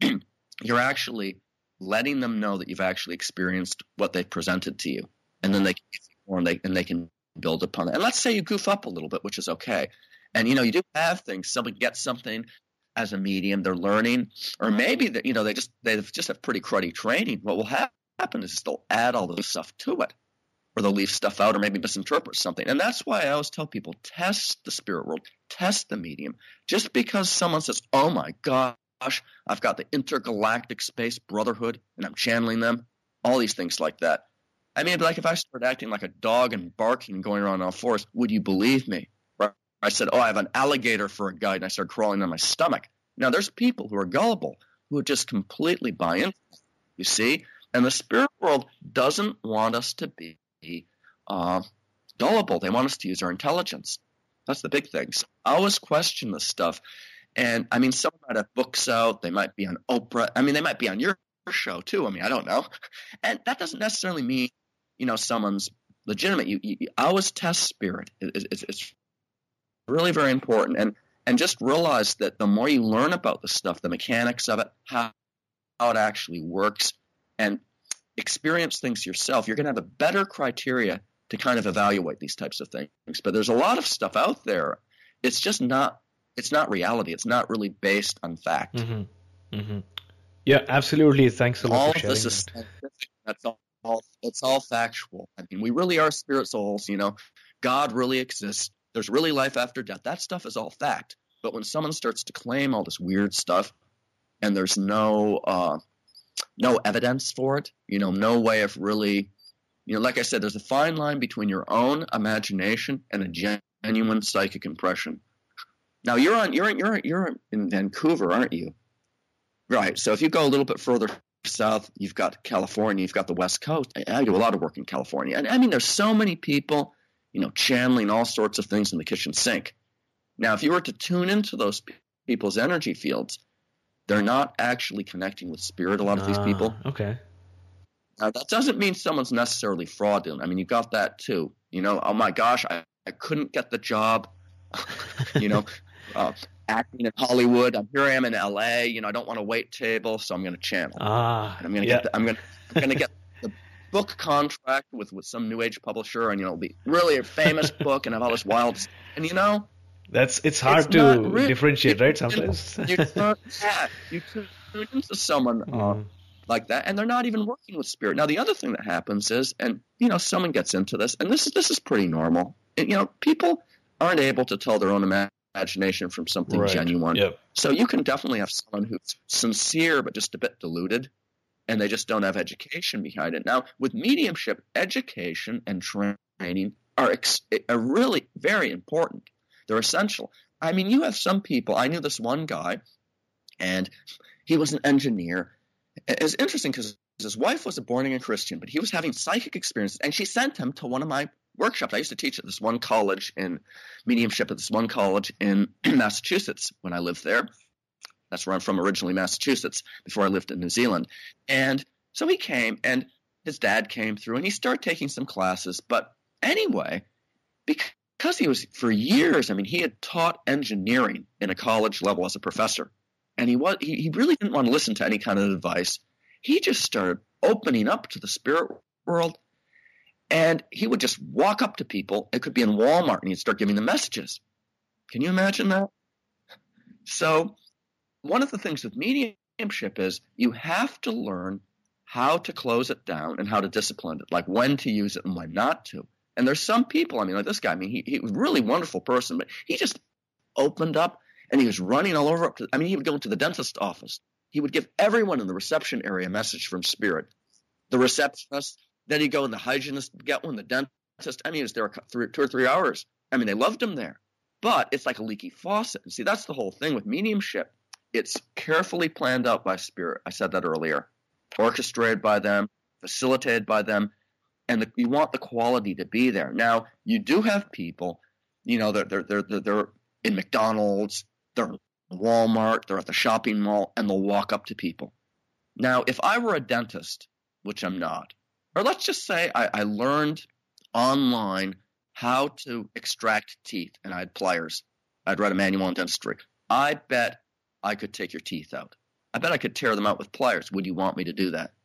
you're actually letting them know that you've actually experienced what they've presented to you. And then they can and they, and they can build upon it. And let's say you goof up a little bit, which is okay. And you know, you do have things. Somebody gets something as a medium, they're learning, or maybe that you know they just they just have pretty cruddy training. What will happen is they'll add all this stuff to it, or they'll leave stuff out, or maybe misinterpret something. And that's why I always tell people test the spirit world, test the medium. Just because someone says, "Oh my gosh, I've got the intergalactic space brotherhood, and I'm channeling them," all these things like that I mean, like if I started acting like a dog and barking and going around all fours, would you believe me? I said, "Oh, I have an alligator for a guide," and I started crawling on my stomach. Now, there's people who are gullible who just completely buy in. You see, and the spirit world doesn't want us to be uh, gullible. They want us to use our intelligence. That's the big thing. So I always question this stuff. And I mean, some might have books out. They might be on Oprah. I mean, they might be on your show too. I mean, I don't know. And that doesn't necessarily mean you know someone's legitimate. You, you, always test spirit. It, it's, it's really very important, and and just realize that the more you learn about the stuff, the mechanics of it, how how it actually works, and experience things yourself, you're going to have a better criteria to kind of evaluate these types of things. But there's a lot of stuff out there. It's just not. It's not reality. It's not really based on fact. Mm-hmm. Mm-hmm. Yeah, absolutely. Thanks a lot all for sharing. This is, That's all all it's all factual. I mean, we really are spirit souls, you know. God really exists. There's really life after death. That stuff is all fact. But when someone starts to claim all this weird stuff and there's no uh, no evidence for it, you know, no way of really you know, like I said, there's a fine line between your own imagination and a genuine psychic impression. Now you're on you're you're you're in Vancouver, aren't you? Right. So if you go a little bit further south, you've got California, you've got the West Coast. I, I do a lot of work in California. And I mean, there's so many people, you know, channeling all sorts of things in the kitchen sink. Now, if you were to tune into those people's energy fields, they're not actually connecting with spirit, a lot of these ah, people. Okay. Now, that doesn't mean someone's necessarily fraudulent. I mean, you got that too. You know, oh my gosh, I, I couldn't get the job. you know, uh, acting in Hollywood. I'm here I am in LA. You know, I don't want to wait table, so I'm going to channel. Ah, and I'm going to yeah. get. The, I'm going. I'm going to get the book contract with with some new age publisher, and you know, it'll be really a famous book, and have all this wild. And you know, that's it's hard it's to really, differentiate, right? Sometimes. you turn, yeah, you tune into someone. Mm. like that, and they're not even working with spirit. Now, the other thing that happens is, and you know, someone gets into this, and this is this is pretty normal. And, you know, people aren't able to tell their own imagination from something right. genuine. Yep. So you can definitely have someone who's sincere but just a bit diluted, and they just don't have education behind it. Now, with mediumship, education and training are, ex- are really very important. They're essential. I mean, you have some people. I knew this one guy, and he was an engineer. It's interesting because his wife was a born again Christian, but he was having psychic experiences, and she sent him to one of my workshops. I used to teach at this one college in mediumship at this one college in Massachusetts when I lived there. That's where I'm from originally, Massachusetts, before I lived in New Zealand. And so he came, and his dad came through, and he started taking some classes. But anyway, because he was for years, I mean, he had taught engineering in a college level as a professor, and he was he, he really didn't want to listen to any kind of advice. He just started opening up to the spirit world and he would just walk up to people. It could be in Walmart and he'd start giving them messages. Can you imagine that? So, one of the things with mediumship is you have to learn how to close it down and how to discipline it, like when to use it and when not to. And there's some people, I mean, like this guy, I mean, he, he was a really wonderful person, but he just opened up and he was running all over. Up to, I mean, he would go into the dentist office. He would give everyone in the reception area a message from spirit. The receptionist, then he'd go and the hygienist get one, the dentist. I mean, was there three, two or three hours. I mean, they loved him there. But it's like a leaky faucet. And see, that's the whole thing with mediumship. It's carefully planned out by spirit. I said that earlier. Orchestrated by them, facilitated by them, and the, you want the quality to be there. Now, you do have people You know, they're they're they're they're in McDonald's, they're in Walmart, they're at the shopping mall, and they'll walk up to people. Now, if I were a dentist, which I'm not, or let's just say I, I learned online how to extract teeth and I had pliers. I'd read a manual on dentistry. I bet I could take your teeth out. I bet I could tear them out with pliers. Would you want me to do that?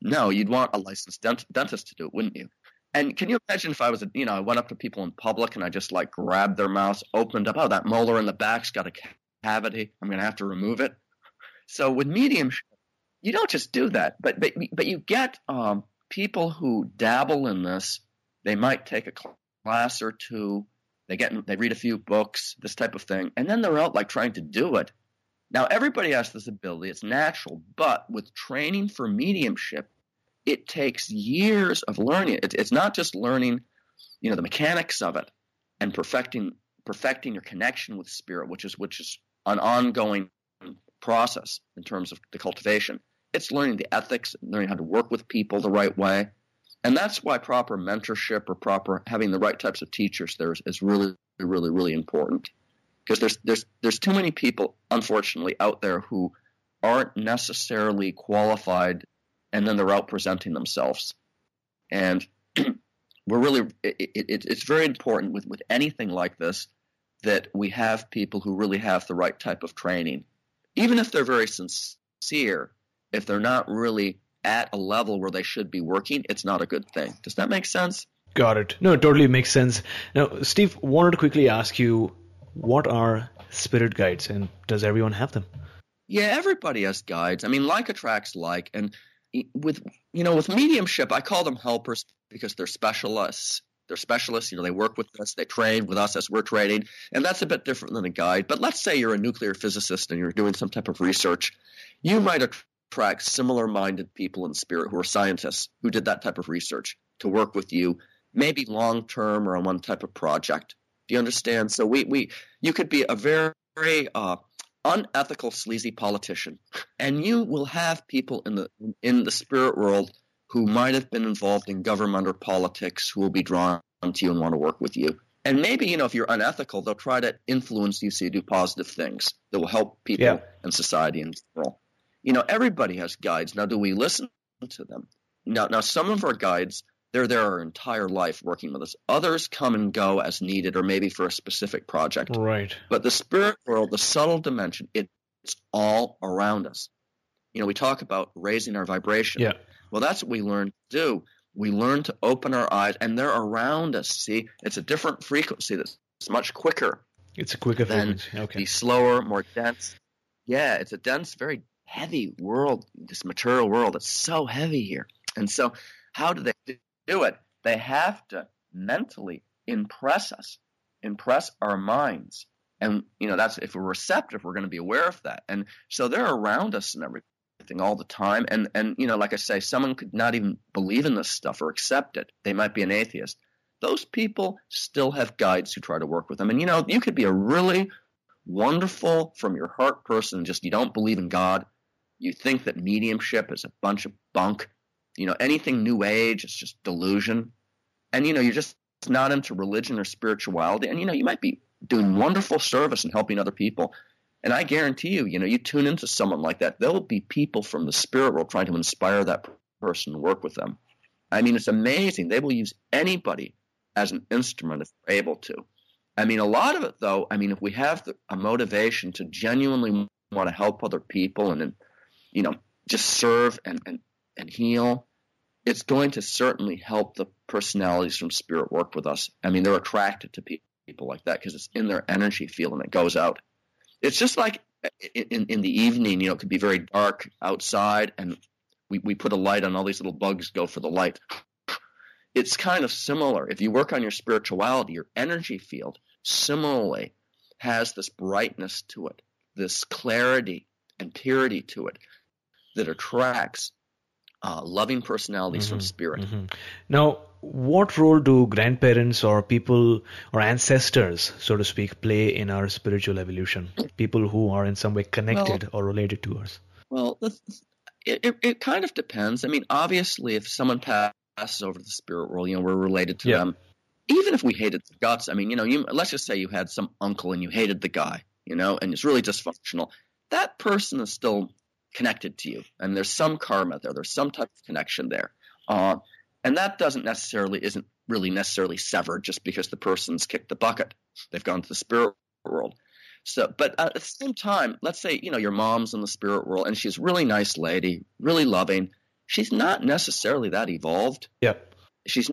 No, you'd want a licensed dent- dentist to do it, wouldn't you? And can you imagine if I was, a, you know, I went up to people in public and I just like grabbed their mouths, opened up, oh, that molar in the back's got a cavity. I'm going to have to remove it. So with mediumship, you don't just do that, but but but you get um, people who dabble in this. They might take a class or two. They get they read a few books, this type of thing, and then they're out like trying to do it. Now everybody has this ability; it's natural. But with training for mediumship, it takes years of learning. It, it's not just learning, you know, the mechanics of it and perfecting perfecting your connection with spirit, which is which is an ongoing process in terms of the cultivation. It's learning the ethics, learning how to work with people the right way. And that's why proper mentorship or proper having the right types of teachers there is, is really, really, really important. Because there's there's there's too many people, unfortunately, out there who aren't necessarily qualified and then they're out presenting themselves. And we're really it, it, it's very important with, with anything like this that we have people who really have the right type of training. Even if they're very sincere, if they're not really at a level where they should be working, it's not a good thing. Does that make sense? Got it. No, it totally makes sense. Now, Steve, wanted to quickly ask you what are spirit guides and does everyone have them? Yeah, everybody has guides. I mean, like attracts like, and with you know, with mediumship, I call them helpers because they're specialists. They're specialists. You know, they work with us, they train with us as we're training, and that's a bit different than a guide. But let's say you're a nuclear physicist and you're doing some type of research, you might attract similar-minded people in spirit who are scientists who did that type of research to work with you, maybe long-term or on one type of project. Do you understand? So we we you could be a very very uh, unethical, sleazy politician, and you will have people in the in the spirit world who might have been involved in government or politics who will be drawn to you and want to work with you. And maybe, you know, if you're unethical, they'll try to influence you so you do positive things that will help people Yeah. and society in general. You know, everybody has guides. Now, do we listen to them? Now, now some of our guides, they're there our entire life working with us. Others come and go as needed or maybe for a specific project. Right. But the spirit world, the subtle dimension, it, it's all around us. You know, we talk about raising our vibration. Yeah. Well, that's what we learn to do. We learn to open our eyes, and they're around us. See, it's a different frequency that's much quicker, It's a quicker frequency. Okay. be slower, more dense. Yeah, it's a dense, very heavy world, this material world. It's so heavy here. And so, how do they do it? They have to mentally impress us, impress our minds. And, you know, that's if we're receptive, we're going to be aware of that. And so they're around us and everything all the time. And, and, you know, like I say, someone could not even believe in this stuff or accept it. They might be an atheist. Those people still have guides who try to work with them. And, you know, you could be a really wonderful from your heart person, just you don't believe in God. You think that mediumship is a bunch of bunk. You know, anything new age is just delusion. And, you know, you're just not into religion or spirituality. And, you know, you might be doing wonderful service and helping other people. And I guarantee you, you know, you tune into someone like that, there'll be people from the spirit world trying to inspire that person to work with them. I mean, it's amazing. They will use anybody as an instrument if they're able to. I mean, a lot of it, though, I mean, if we have the, a motivation to genuinely want to help other people and, and you know, just serve and, and, and heal, it's going to certainly help the personalities from spirit work with us. I mean, they're attracted to pe- people like that because it's in their energy field and it goes out. It's just like in, in the evening, you know, it could be very dark outside and we, we put a light on all these little bugs go for the light. It's kind of similar. If you work on your spirituality, your energy field similarly has this brightness to it, this clarity and purity to it that attracts uh, loving personalities from spirit. Mhm. Now, what role do grandparents or people or ancestors, so to speak, play in our spiritual evolution? People who are in some way connected or related to us. Well, it, it, it kind of depends. I mean, obviously, if someone passes over to the spirit world, you know, we're related to Yeah. them. even if we hated the guts, I mean, you know, you, let's just say you had some uncle and you hated the guy, you know, and it's really dysfunctional. That person is still connected to you, and there's some karma there. There's some type of connection there, uh, and that doesn't necessarily isn't really necessarily severed just because the person's kicked the bucket. They've gone to the spirit world. So, but at the same time, let's say you know your mom's in the spirit world, and she's a really nice lady, really loving. She's not necessarily that evolved. Yeah. She's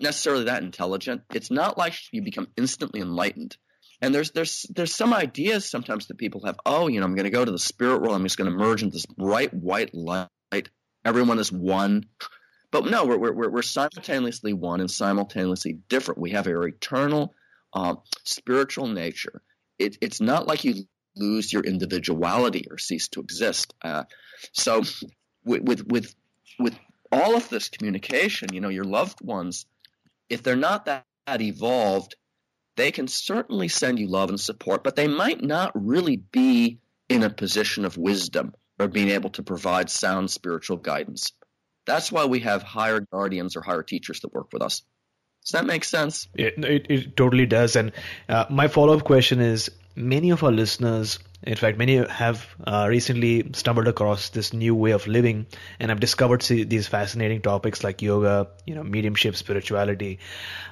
necessarily that intelligent. It's not like you become instantly enlightened. And there's there's there's some ideas sometimes that people have. Oh, you know, I'm going to go to the spirit world. I'm just going to merge into this bright white light. Everyone is one. But no, we're we're we're simultaneously one and simultaneously different. We have our eternal uh, spiritual nature. It, it's not like you lose your individuality or cease to exist. Uh, so, with, with with with all of this communication, you know, your loved ones if they're not that evolved, they can certainly send you love and support, but they might not really be in a position of wisdom or being able to provide sound spiritual guidance. That's why we have higher guardians or higher teachers that work with us. Does that make sense? It, it, it totally does. And uh, my follow up question is many of our listeners in fact, many have uh, recently stumbled across this new way of living and have discovered these fascinating topics like yoga, you know, mediumship, spirituality.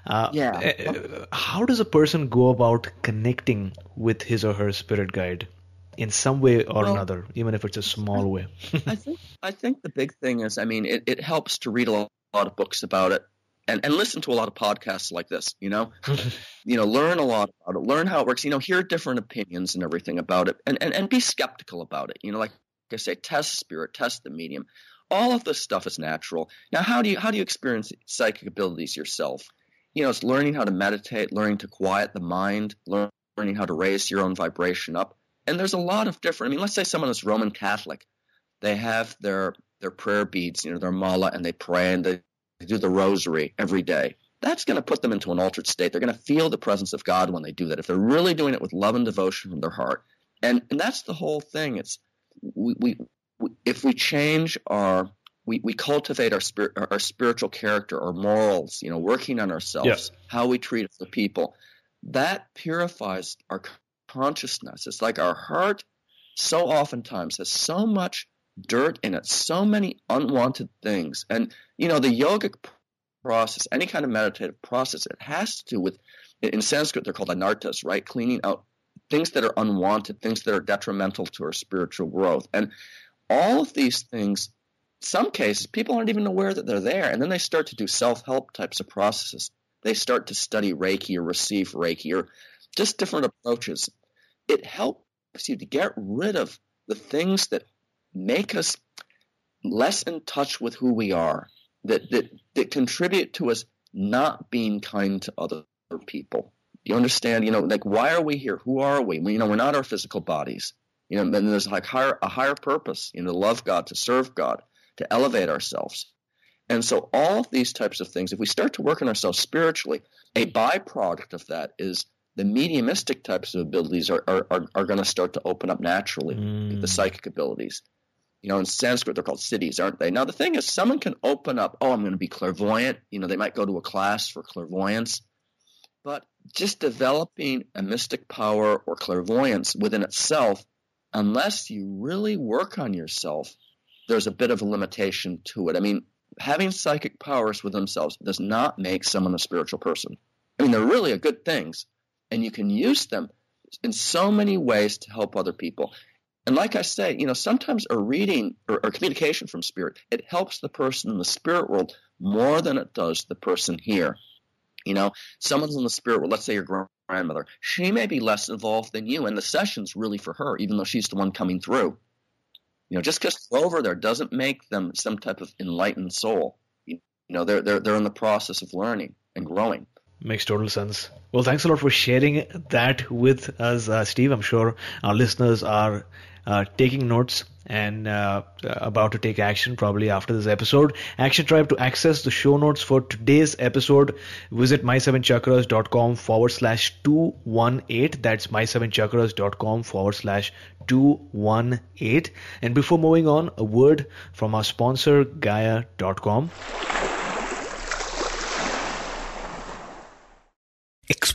Uh, yeah. Uh, how does a person go about connecting with his or her spirit guide in some way or well, another, even if it's a small way? I think I think the big thing is, I mean, it, it helps to read a lot, a lot of books about it and, and listen to a lot of podcasts like this, you know, you know, learn a lot about it, learn how it works, you know, hear different opinions and everything about it and, and, and be skeptical about it. You know, like I say, test spirit, test the medium. All of this stuff is natural. Now, how do you, how do you experience psychic abilities yourself? You know, it's learning how to meditate, learning to quiet the mind, learning how to raise your own vibration up. And there's a lot of different, I mean, let's say someone is Roman Catholic. They have their, their prayer beads, you know, their mala, and they pray and they they do the rosary every day, that's going to put them into an altered state. They're going to feel the presence of God when they do that. If they're really doing it with love and devotion from their heart, and and that's the whole thing. It's we, we, we if we change our we, we cultivate our spirit our spiritual character, our morals, you know, working on ourselves, yes. how we treat other people, that purifies our consciousness. It's like our heart so oftentimes has so much dirt in it, so many unwanted things. And, you know, the yogic process, any kind of meditative process, it has to do with, in Sanskrit, they're called anarthas, right? Cleaning out things that are unwanted, things that are detrimental to our spiritual growth. And all of these things, some cases, people aren't even aware that they're there. And then they start to do self help types of processes. They start to study Reiki or receive Reiki or just different approaches. It helps you to get rid of the things that make us less in touch with who we are, that, that, that contribute to us not being kind to other people. You understand, you know, like why are we here? Who are we? we you know, we're not our physical bodies. You know, and there's like higher, a higher purpose, you know, to love God, to serve God, to elevate ourselves. And so all of these types of things, if we start to work on ourselves spiritually, a byproduct of that is the mediumistic types of abilities are, are, are, are going to start to open up naturally, mm. the psychic abilities. You know, in Sanskrit, they're called siddhis, aren't they? Now, the thing is, someone can open up, oh, I'm going to be clairvoyant. You know, they might go to a class for clairvoyance. But just developing a mystic power or clairvoyance within itself, unless you really work on yourself, there's a bit of a limitation to it. I mean, having psychic powers within themselves does not make someone a spiritual person. I mean, they're really a good things, and you can use them in so many ways to help other people. And like I say, you know, sometimes a reading or, or, communication from spirit, it helps the person in the spirit world more than it does the person here. You know, someone's in the spirit world, let's say your grandmother, she may be less involved than you, and the session's really for her, even though she's the one coming through. You know, just because they're over there doesn't make them some type of enlightened soul. You know, they're, they're, they're in the process of learning and growing. Makes total sense. Well, thanks a lot for sharing that with us, uh, Steve. I'm sure our listeners are taking notes and uh, about to take action probably after this episode. Action Tribe to access the show notes for today's episode, visit my7chakras.com forward slash 218. That's my7chakras.com forward slash 218. And before moving on, a word from our sponsor, Gaia.com.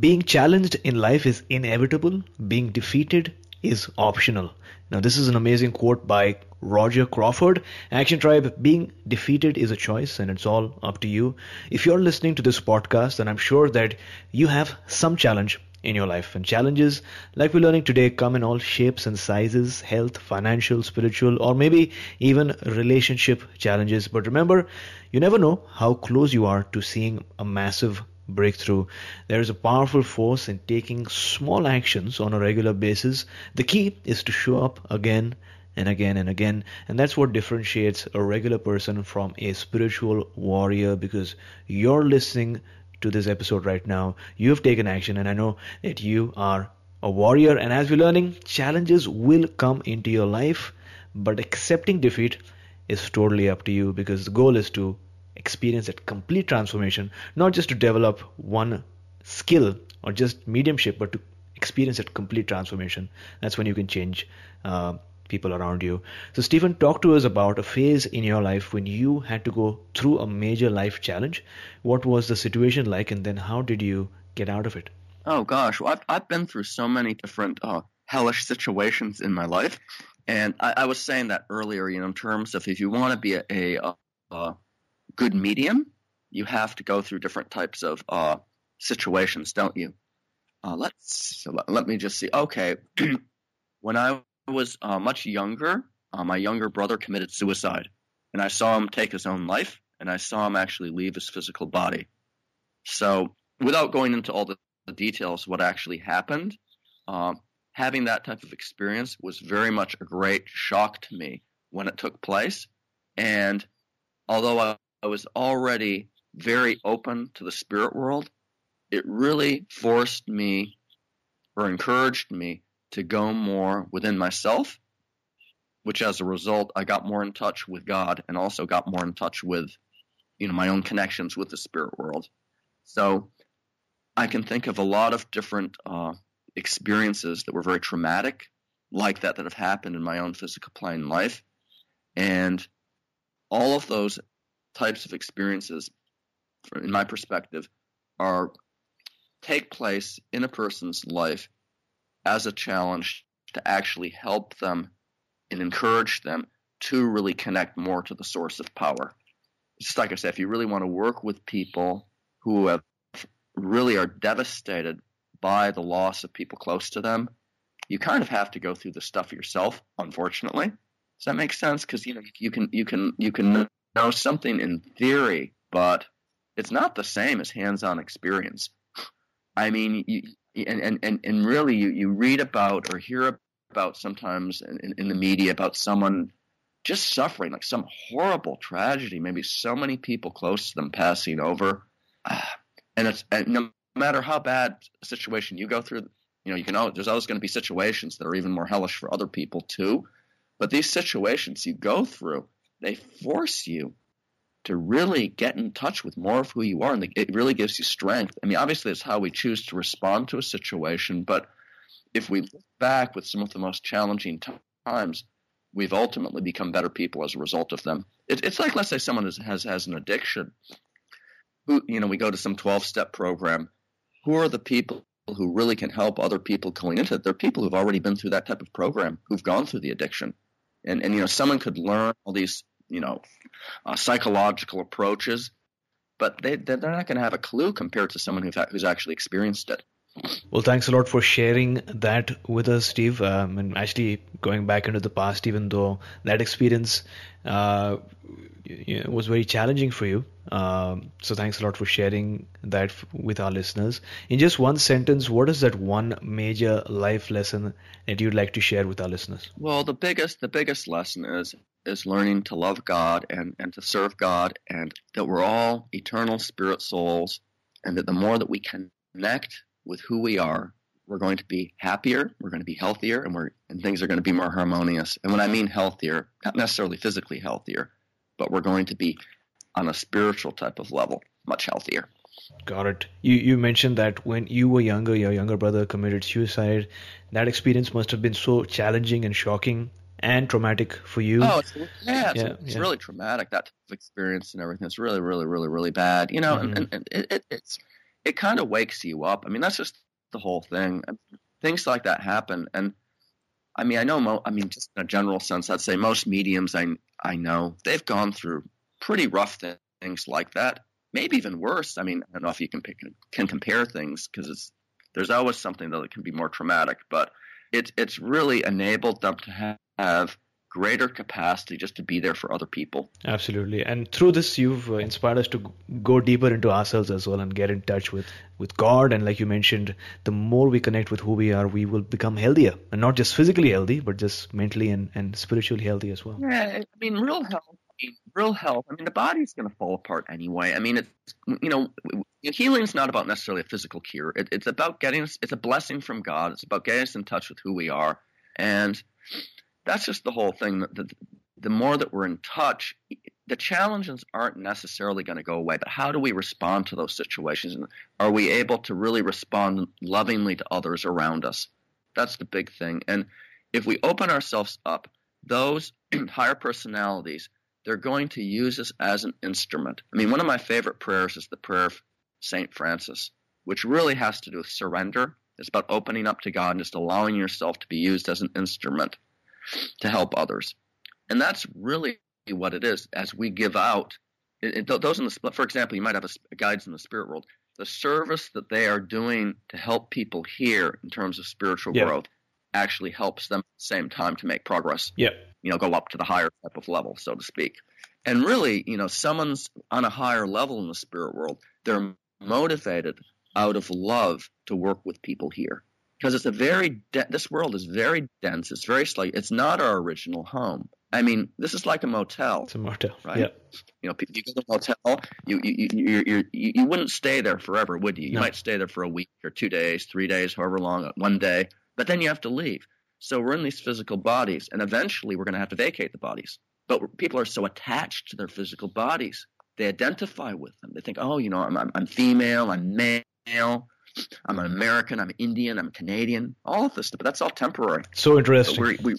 Being challenged in life is inevitable, being defeated is optional. Now, this is an amazing quote by Roger Crawford. Action Tribe, being defeated is a choice and it's all up to you. If you're listening to this podcast, then I'm sure that you have some challenge in your life. And challenges, like we're learning today, come in all shapes and sizes health, financial, spiritual, or maybe even relationship challenges. But remember, you never know how close you are to seeing a massive breakthrough. There is a powerful force in taking small actions on a regular basis. The key is to show up again and again and again. And that's what differentiates a regular person from a spiritual warrior because you're listening to this episode right now. You've taken action, and I know that you are a warrior. And as we're learning, challenges will come into your life, but accepting defeat is totally up to you because the goal is to experience that complete transformation, not just to develop one skill or just mediumship, but to experience that complete transformation. That's when you can change uh, people around you. So, Stephen, talk to us about a phase in your life when you had to go through a major life challenge. What was the situation like, and then how did you get out of it? Oh gosh, well, I've I've been through so many different uh, hellish situations in my life, and I, I, was saying that earlier. You know, in terms of if you want to be a, a, a uh, good medium, you have to go through different types of uh, situations, don't you? Uh, let's so let, let, me just see. Okay, when I was uh, much younger, uh, my younger brother committed suicide, and I saw him take his own life, and I saw him actually leave his physical body. So, without going into all the, the details, what actually happened, uh, having that type of experience was very much a great shock to me when it took place, and although I I was already very open to the spirit world, it really forced me or encouraged me to go more within myself, which as a result, I got more in touch with God and also got more in touch with, you know, my own connections with the spirit world. So I can think of a lot of different uh, experiences that were very traumatic, like that, that have happened in my own physical plane life. And all of those types of experiences, in my perspective, are take place in a person's life as a challenge to actually help them and encourage them to really connect more to the source of power. Just like I said, if you really want to work with people who have really are devastated by the loss of people close to them, you kind of have to go through the stuff yourself, unfortunately. Does that make sense? Because you know you can you can you can know something in theory, but it's not the same as hands-on experience. I mean, you, and, and, and really, you, you read about or hear about sometimes in, in the media about someone just suffering, like some horrible tragedy, maybe so many people close to them passing over. And it's and no matter how bad a situation you go through, you know, you can always, there's always going to be situations that are even more hellish for other people too. But these situations you go through, they force you to really get in touch with more of who you are, and it really gives you strength. I mean, obviously, it's how we choose to respond to a situation, but if we look back with some of the most challenging times, we've ultimately become better people as a result of them. It, it's like, let's say, someone has, has has an addiction. Who you know, we go to some twelve step program. Who are the people who really can help other people going into it? They're people who've already been through that type of program, who've gone through the addiction And and you know, someone could learn all these you know uh, psychological approaches, but they they're not going to have a clue compared to someone who's who's actually experienced it. Well, thanks a lot for sharing that with us, Steve. Um, and actually going back into the past, even though that experience uh, was very challenging for you. Um, so thanks a lot for sharing that with our listeners. In just one sentence, what is that one major life lesson that you'd like to share with our listeners? Well, the biggest the biggest lesson is is learning to love God and, and to serve God and that we're all eternal spirit souls and that the more that we connect with who we are, we're going to be happier, we're going to be healthier, and we're and things are going to be more harmonious. And when I mean healthier, not necessarily physically healthier, but we're going to be on a spiritual type of level much healthier. Got it. You you mentioned that when you were younger, your younger brother committed suicide. That experience must have been so challenging and shocking and traumatic for you. Oh, it's, yeah, it's, yeah, it's yeah. really traumatic that type of experience and everything. It's really, really, really, really bad. You know, mm-hmm. and, and, and it, it's it kind of wakes you up. I mean, that's just the whole thing. Things like that happen, and I mean, I know. Mo- I mean, just in a general sense, I'd say most mediums I I know they've gone through pretty rough things like that. Maybe even worse. I mean, I don't know if you can pick, can compare things because there's always something that can be more traumatic, but it's it's really enabled them to have greater capacity just to be there for other people. Absolutely. And through this, you've uh, inspired us to go deeper into ourselves as well and get in touch with, with God. And like you mentioned, the more we connect with who we are, we will become healthier. And not just physically healthy, but just mentally and, and spiritually healthy as well. Yeah, I mean, real health. I mean, real health. I mean, the body's going to fall apart anyway. I mean, it's you know, healing's not about necessarily a physical cure. It, it's about getting us. It's a blessing from God. It's about getting us in touch with who we are, and that's just the whole thing. The, the more that we're in touch, the challenges aren't necessarily going to go away, but how do we respond to those situations? And are we able to really respond lovingly to others around us? That's the big thing. And if we open ourselves up, those higher personalities, they're going to use us as an instrument. I mean, one of my favorite prayers is the prayer of St. Francis, which really has to do with surrender. It's about opening up to God and just allowing yourself to be used as an instrument to help others. And that's really what it is as we give out. It, it, those in the, for example, you might have a, a guides in the spirit world. The service that they are doing to help people here in terms of spiritual yeah. growth actually helps them at the same time to make progress. Yeah. You know, go up to the higher type of level, so to speak. And really, you know, someone's on a higher level in the spirit world, they're motivated out of love to work with people here because it's a very de- this world is very dense. It's very slow. It's not our original home. I mean, this is like a motel. It's a motel, right? Yeah. You know, you go to a motel, you you you you you, you wouldn't stay there forever, would you? You no. might stay there for a week or two days, three days, however long, one day, but then you have to leave. So we're in these physical bodies, and eventually we're going to have to vacate the bodies. But people are so attached to their physical bodies, they identify with them. They think, oh, you know, I'm I'm, I'm female, I'm male. I'm an American, I'm Indian, I'm Canadian, all of this stuff, but that's all temporary. So interesting. we're, we,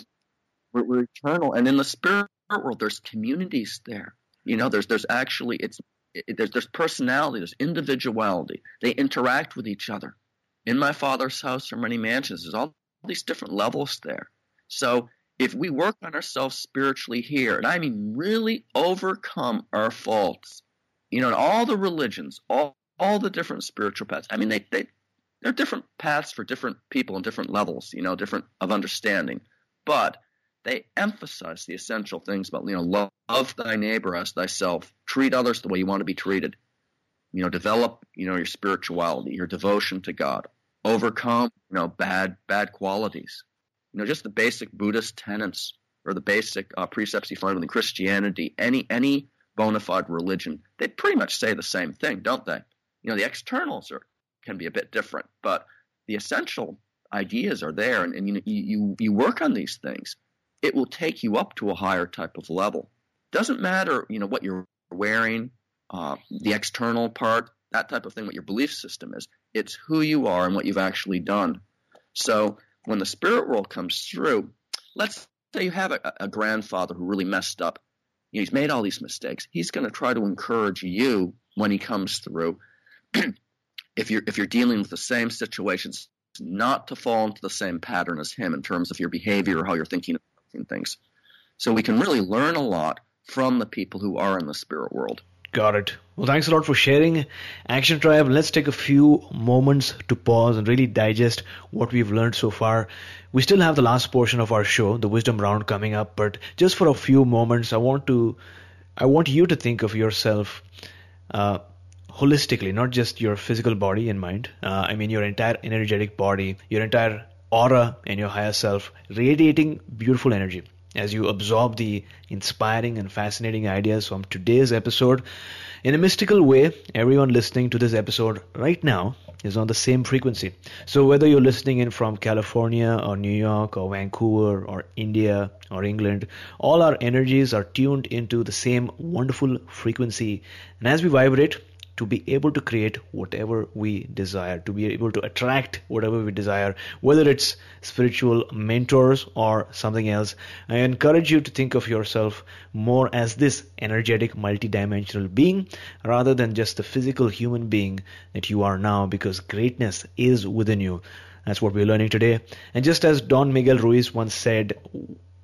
we're, we're eternal. And in the spirit world, there's communities there. You know, there's, there's actually, it's, it, there's, there's personality, there's individuality. They interact with each other. In my father's house are many mansions. There's all these different levels there. So if we work on ourselves spiritually here, and I mean really overcome our faults, you know, in all the religions, all all the different spiritual paths. I mean, they they they're different paths for different people and different levels, you know, different of understanding, but they emphasize the essential things about you know love, love thy neighbor as thyself, treat others the way you want to be treated, you know, develop you know your spirituality, your devotion to God, overcome you know bad bad qualities, you know, just the basic Buddhist tenets or the basic uh, precepts you find within Christianity, any any bona fide religion, they pretty much say the same thing, don't they? You know, the externals are can be a bit different, but the essential ideas are there, and, and you, you you work on these things. It will take you up to a higher type of level. Doesn't matter, you know, what you're wearing, uh, the external part, that type of thing, what your belief system is. It's who you are and what you've actually done. So when the spirit world comes through, let's say you have a, a grandfather who really messed up. You know, he's made all these mistakes. He's going to try to encourage you when he comes through if you're if you're dealing with the same situations, not to fall into the same pattern as him in terms of your behavior or how you're thinking of things. So we can really learn a lot from the people who are in the spirit world. Got it. Well, thanks a lot for sharing, Action Tribe. Let's take a few moments to pause and really digest what we've learned so far. We still have the last portion of our show, the wisdom round, coming up, but just for a few moments, I want to, I want you to think of yourself uh, holistically, not just your physical body and mind. Uh, I mean, your entire energetic body, your entire aura, and your higher self, radiating beautiful energy as you absorb the inspiring and fascinating ideas from today's episode. In a mystical way, everyone listening to this episode right now is on the same frequency. So whether you're listening in from California or New York or Vancouver or India or England, all our energies are tuned into the same wonderful frequency. And as we vibrate, to be able to create whatever we desire, to be able to attract whatever we desire, whether it's spiritual mentors or something else. I encourage you to think of yourself more as this energetic, multidimensional being rather than just the physical human being that you are now because greatness is within you. That's what we're learning today. And just as Don Miguel Ruiz once said,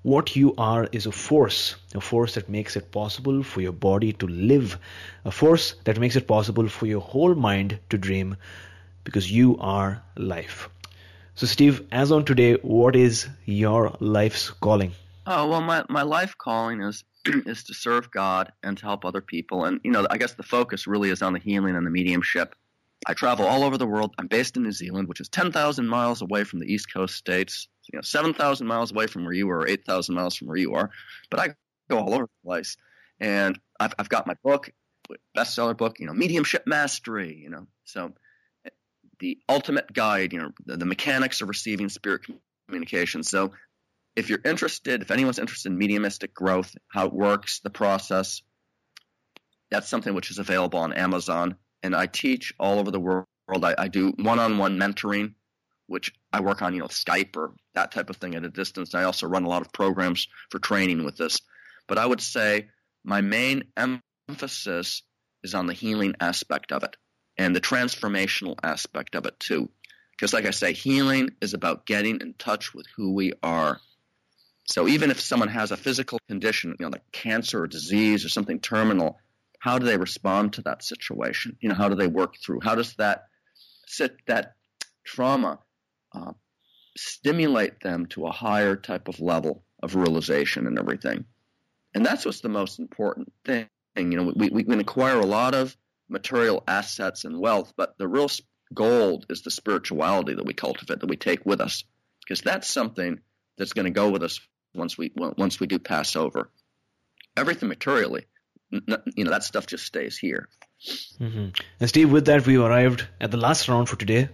what you are is a force, a force that makes it possible for your body to live, a force that makes it possible for your whole mind to dream, because you are life. So, Steve, as on today, what is your life's calling? Oh well, my my life calling is is to serve God and to help other people, and you know, I guess the focus really is on the healing and the mediumship. I travel all over the world. I'm based in New Zealand, which is 10,000 miles away from the East Coast states you know, 7,000 miles away from where you are, or 8,000 miles from where you are. But I go all over the place. And I've, I've got my book, bestseller book, you know, Mediumship Mastery, you know. So the ultimate guide, you know, the, the mechanics of receiving spirit communication. So if you're interested, if anyone's interested in mediumistic growth, how it works, the process, that's something which is available on Amazon. And I teach all over the world. I, I do one-on-one mentoring which I work on, you know, Skype or that type of thing at a distance. I also run a lot of programs for training with this. But I would say my main emphasis is on the healing aspect of it and the transformational aspect of it too. Because, like I say, healing is about getting in touch with who we are. So, even if someone has a physical condition, you know, like cancer or disease or something terminal, how do they respond to that situation? You know, how do they work through? How does that sit that trauma uh, stimulate them to a higher type of level of realization and everything. And that's what's the most important thing. You know, we, we can acquire a lot of material assets and wealth, but the real gold is the spirituality that we cultivate, that we take with us, because that's something that's going to go with us once we once we do pass over. Everything materially, you know, that stuff just stays here. Mm-hmm. And Steve, with that, we've arrived at the last round for today.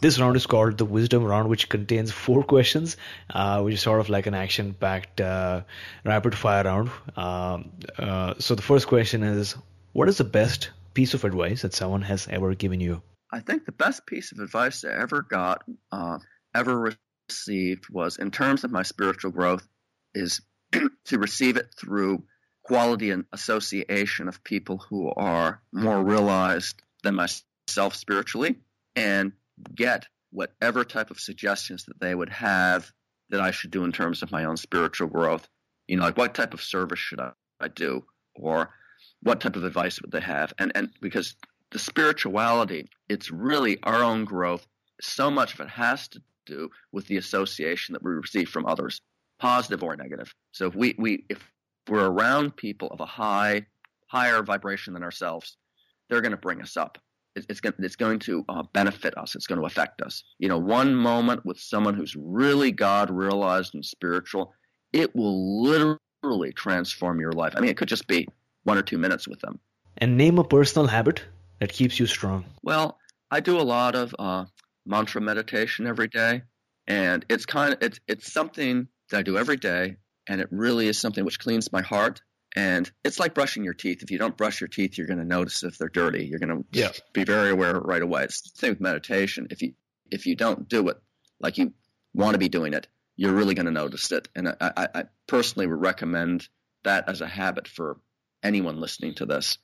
This round is called the Wisdom Round, which contains four questions, uh, which is sort of like an action-packed uh, rapid-fire round. Um, uh, so the first question is, what is the best piece of advice that someone has ever given you? I think the best piece of advice I ever got, uh, ever received, was in terms of my spiritual growth, is to receive it through quality and association of people who are more realized than myself spiritually and get whatever type of suggestions that they would have that I should do in terms of my own spiritual growth. You know, like what type of service should I, I do, or what type of advice would they have? And and because the spirituality, it's really our own growth. So much of it has to do with the association that we receive from others, positive or negative. So if we, we if we're around people of a high higher vibration than ourselves, they're going to bring us up it's going it's going to uh, benefit us. It's going to affect us. You know, one moment with someone who's really God realized and spiritual, it will literally transform your life. I mean, it could just be one or two minutes with them. And name a personal habit that keeps you strong. Well, I do a lot of uh, mantra meditation every day, and it's kind of it's it's something that I do every day, and it really is something which cleans my heart and it's like brushing your teeth. If you don't brush your teeth, you're going to notice if they're dirty. You're going to yeah. be very aware right away. It's the same with meditation. If you if you don't do it like you want to be doing it, you're really going to notice it. And I, I, I personally would recommend that as a habit for anyone listening to this,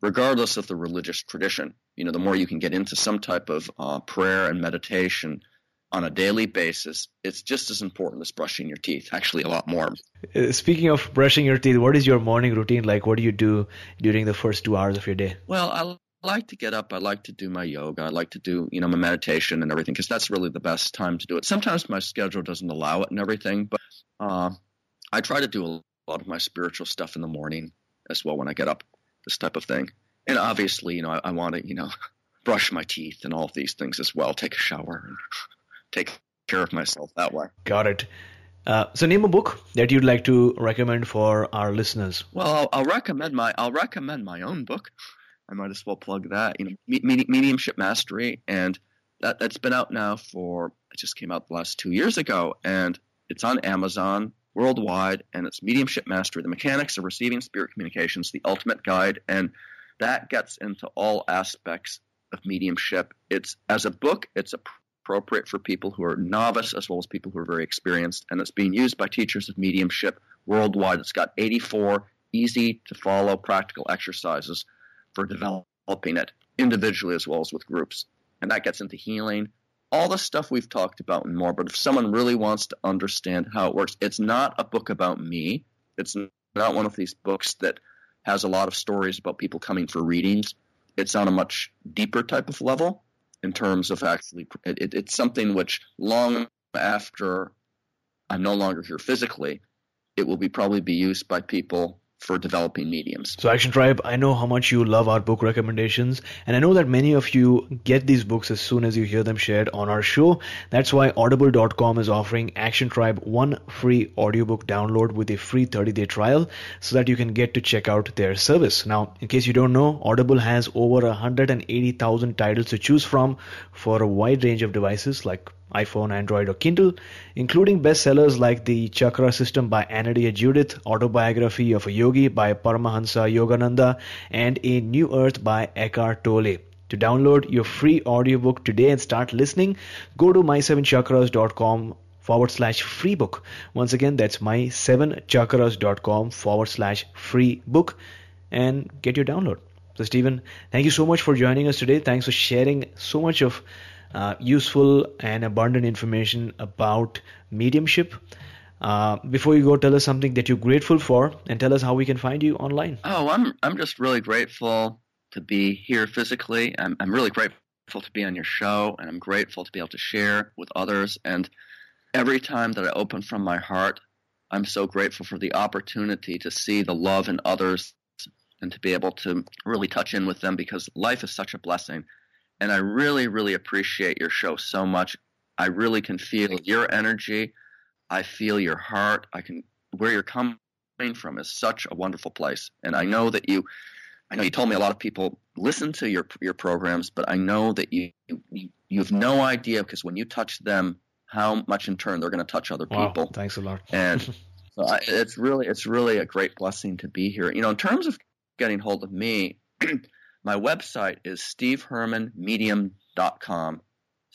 regardless of the religious tradition. You know, the more you can get into some type of uh, prayer and meditation, on a daily basis, it's just as important as brushing your teeth, actually, a lot more. Uh, speaking of brushing your teeth, what is your morning routine like? What do you do during the first two hours of your day? Well, I like to get up. I like to do my yoga. I like to do, you know, my meditation and everything because that's really the best time to do it. Sometimes my schedule doesn't allow it and everything, but uh, I try to do a lot of my spiritual stuff in the morning as well when I get up, this type of thing. And obviously, you know, I, I want to, you know, brush my teeth and all of these things as well, take a shower and take care of myself that way. Got it. Uh, so name a book that you'd like to recommend for our listeners. Well, I'll, I'll, recommend my I'll recommend my own book. I might as well plug that. You know, mediumship mastery, and that that's been out now for it just came out the last two years ago, and it's on Amazon worldwide, and it's mediumship mastery: the mechanics of receiving spirit communications, the ultimate guide, and that gets into all aspects of mediumship. It's as a book, it's appropriate for people who are novice as well as people who are very experienced, and it's being used by teachers of mediumship worldwide. It's got 84 easy to follow practical exercises for developing it individually as well as with groups. And that gets into healing, all the stuff we've talked about and more. But if someone really wants to understand how it works, it's not a book about me. It's not one of these books that has a lot of stories about people coming for readings. It's on a much deeper type of level in terms of actually, it, it's something which long after I'm no longer here physically, it will be probably be used by people for developing mediums. So, Action Tribe, I know how much you love our book recommendations, and I know that many of you get these books as soon as you hear them shared on our show. That's why Audible.com is offering Action Tribe one free audiobook download with a free 30 day trial so that you can get to check out their service. Now, in case you don't know, Audible has over 180,000 titles to choose from for a wide range of devices like iPhone, Android, or Kindle, including bestsellers like The Chakra System by Anodea Judith, Autobiography of a Yogi by Paramahansa Yogananda, and A New Earth by Eckhart Tolle. To download your free audiobook today and start listening, go to my7chakras.com forward slash free book. Once again, that's my7chakras.com forward slash free book and get your download. So, Stephen, thank you so much for joining us today. Thanks for sharing so much of uh, useful and abundant information about mediumship. Uh, before you go, tell us something that you're grateful for, and tell us how we can find you online. Oh, I'm I'm just really grateful to be here physically. I'm I'm really grateful to be on your show, and I'm grateful to be able to share with others. And every time that I open from my heart, I'm so grateful for the opportunity to see the love in others and to be able to really touch in with them because life is such a blessing. And I really, really appreciate your show so much. I really can feel your energy. I feel your heart. I can where you're coming from is such a wonderful place. And I know that you I know you told me a lot of people listen to your your programs, but I know that you you, you have no idea because when you touch them, how much in turn they're going to touch other wow, people. Thanks a lot. and so I, it's really it's really a great blessing to be here. You know, in terms of getting hold of me, My website is stevehermanmedium.com.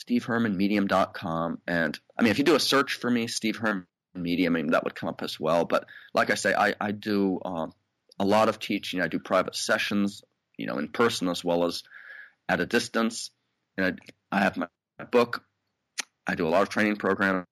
stevehermanmedium.com. And I mean, if you do a search for me, Steve Hermann Medium, I mean, that would come up as well. But like I say, I, I do uh, a lot of teaching. I do private sessions, you know, in person as well as at a distance. And I, I have my, my book. I do a lot of training programs.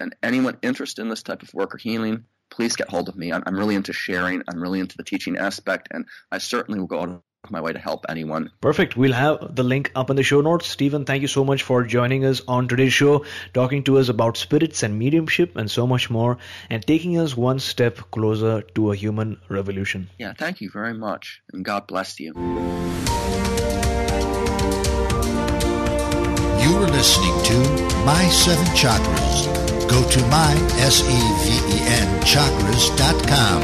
And anyone interested in this type of work or healing, please get hold of me. I'm, I'm, really into sharing. I'm really into the teaching aspect, and I certainly will go out my way to help anyone. Perfect. We'll have the link up in the show notes. Stephen, thank you so much for joining us on today's show, talking to us about spirits and mediumship and so much more, and taking us one step closer to a human revolution. Yeah, thank you very much, and God bless you. You are listening to My Seven Chakras. Go to my, S-E-V-E-N, chakras.com.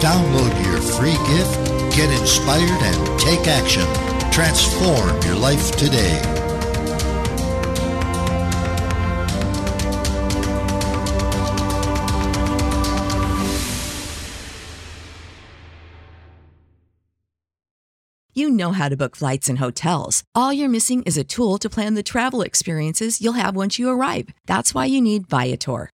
Download your free gift Get inspired and take action. Transform your life today. You know how to book flights and hotels. All you're missing is a tool to plan the travel experiences you'll have once you arrive. That's why you need Viator.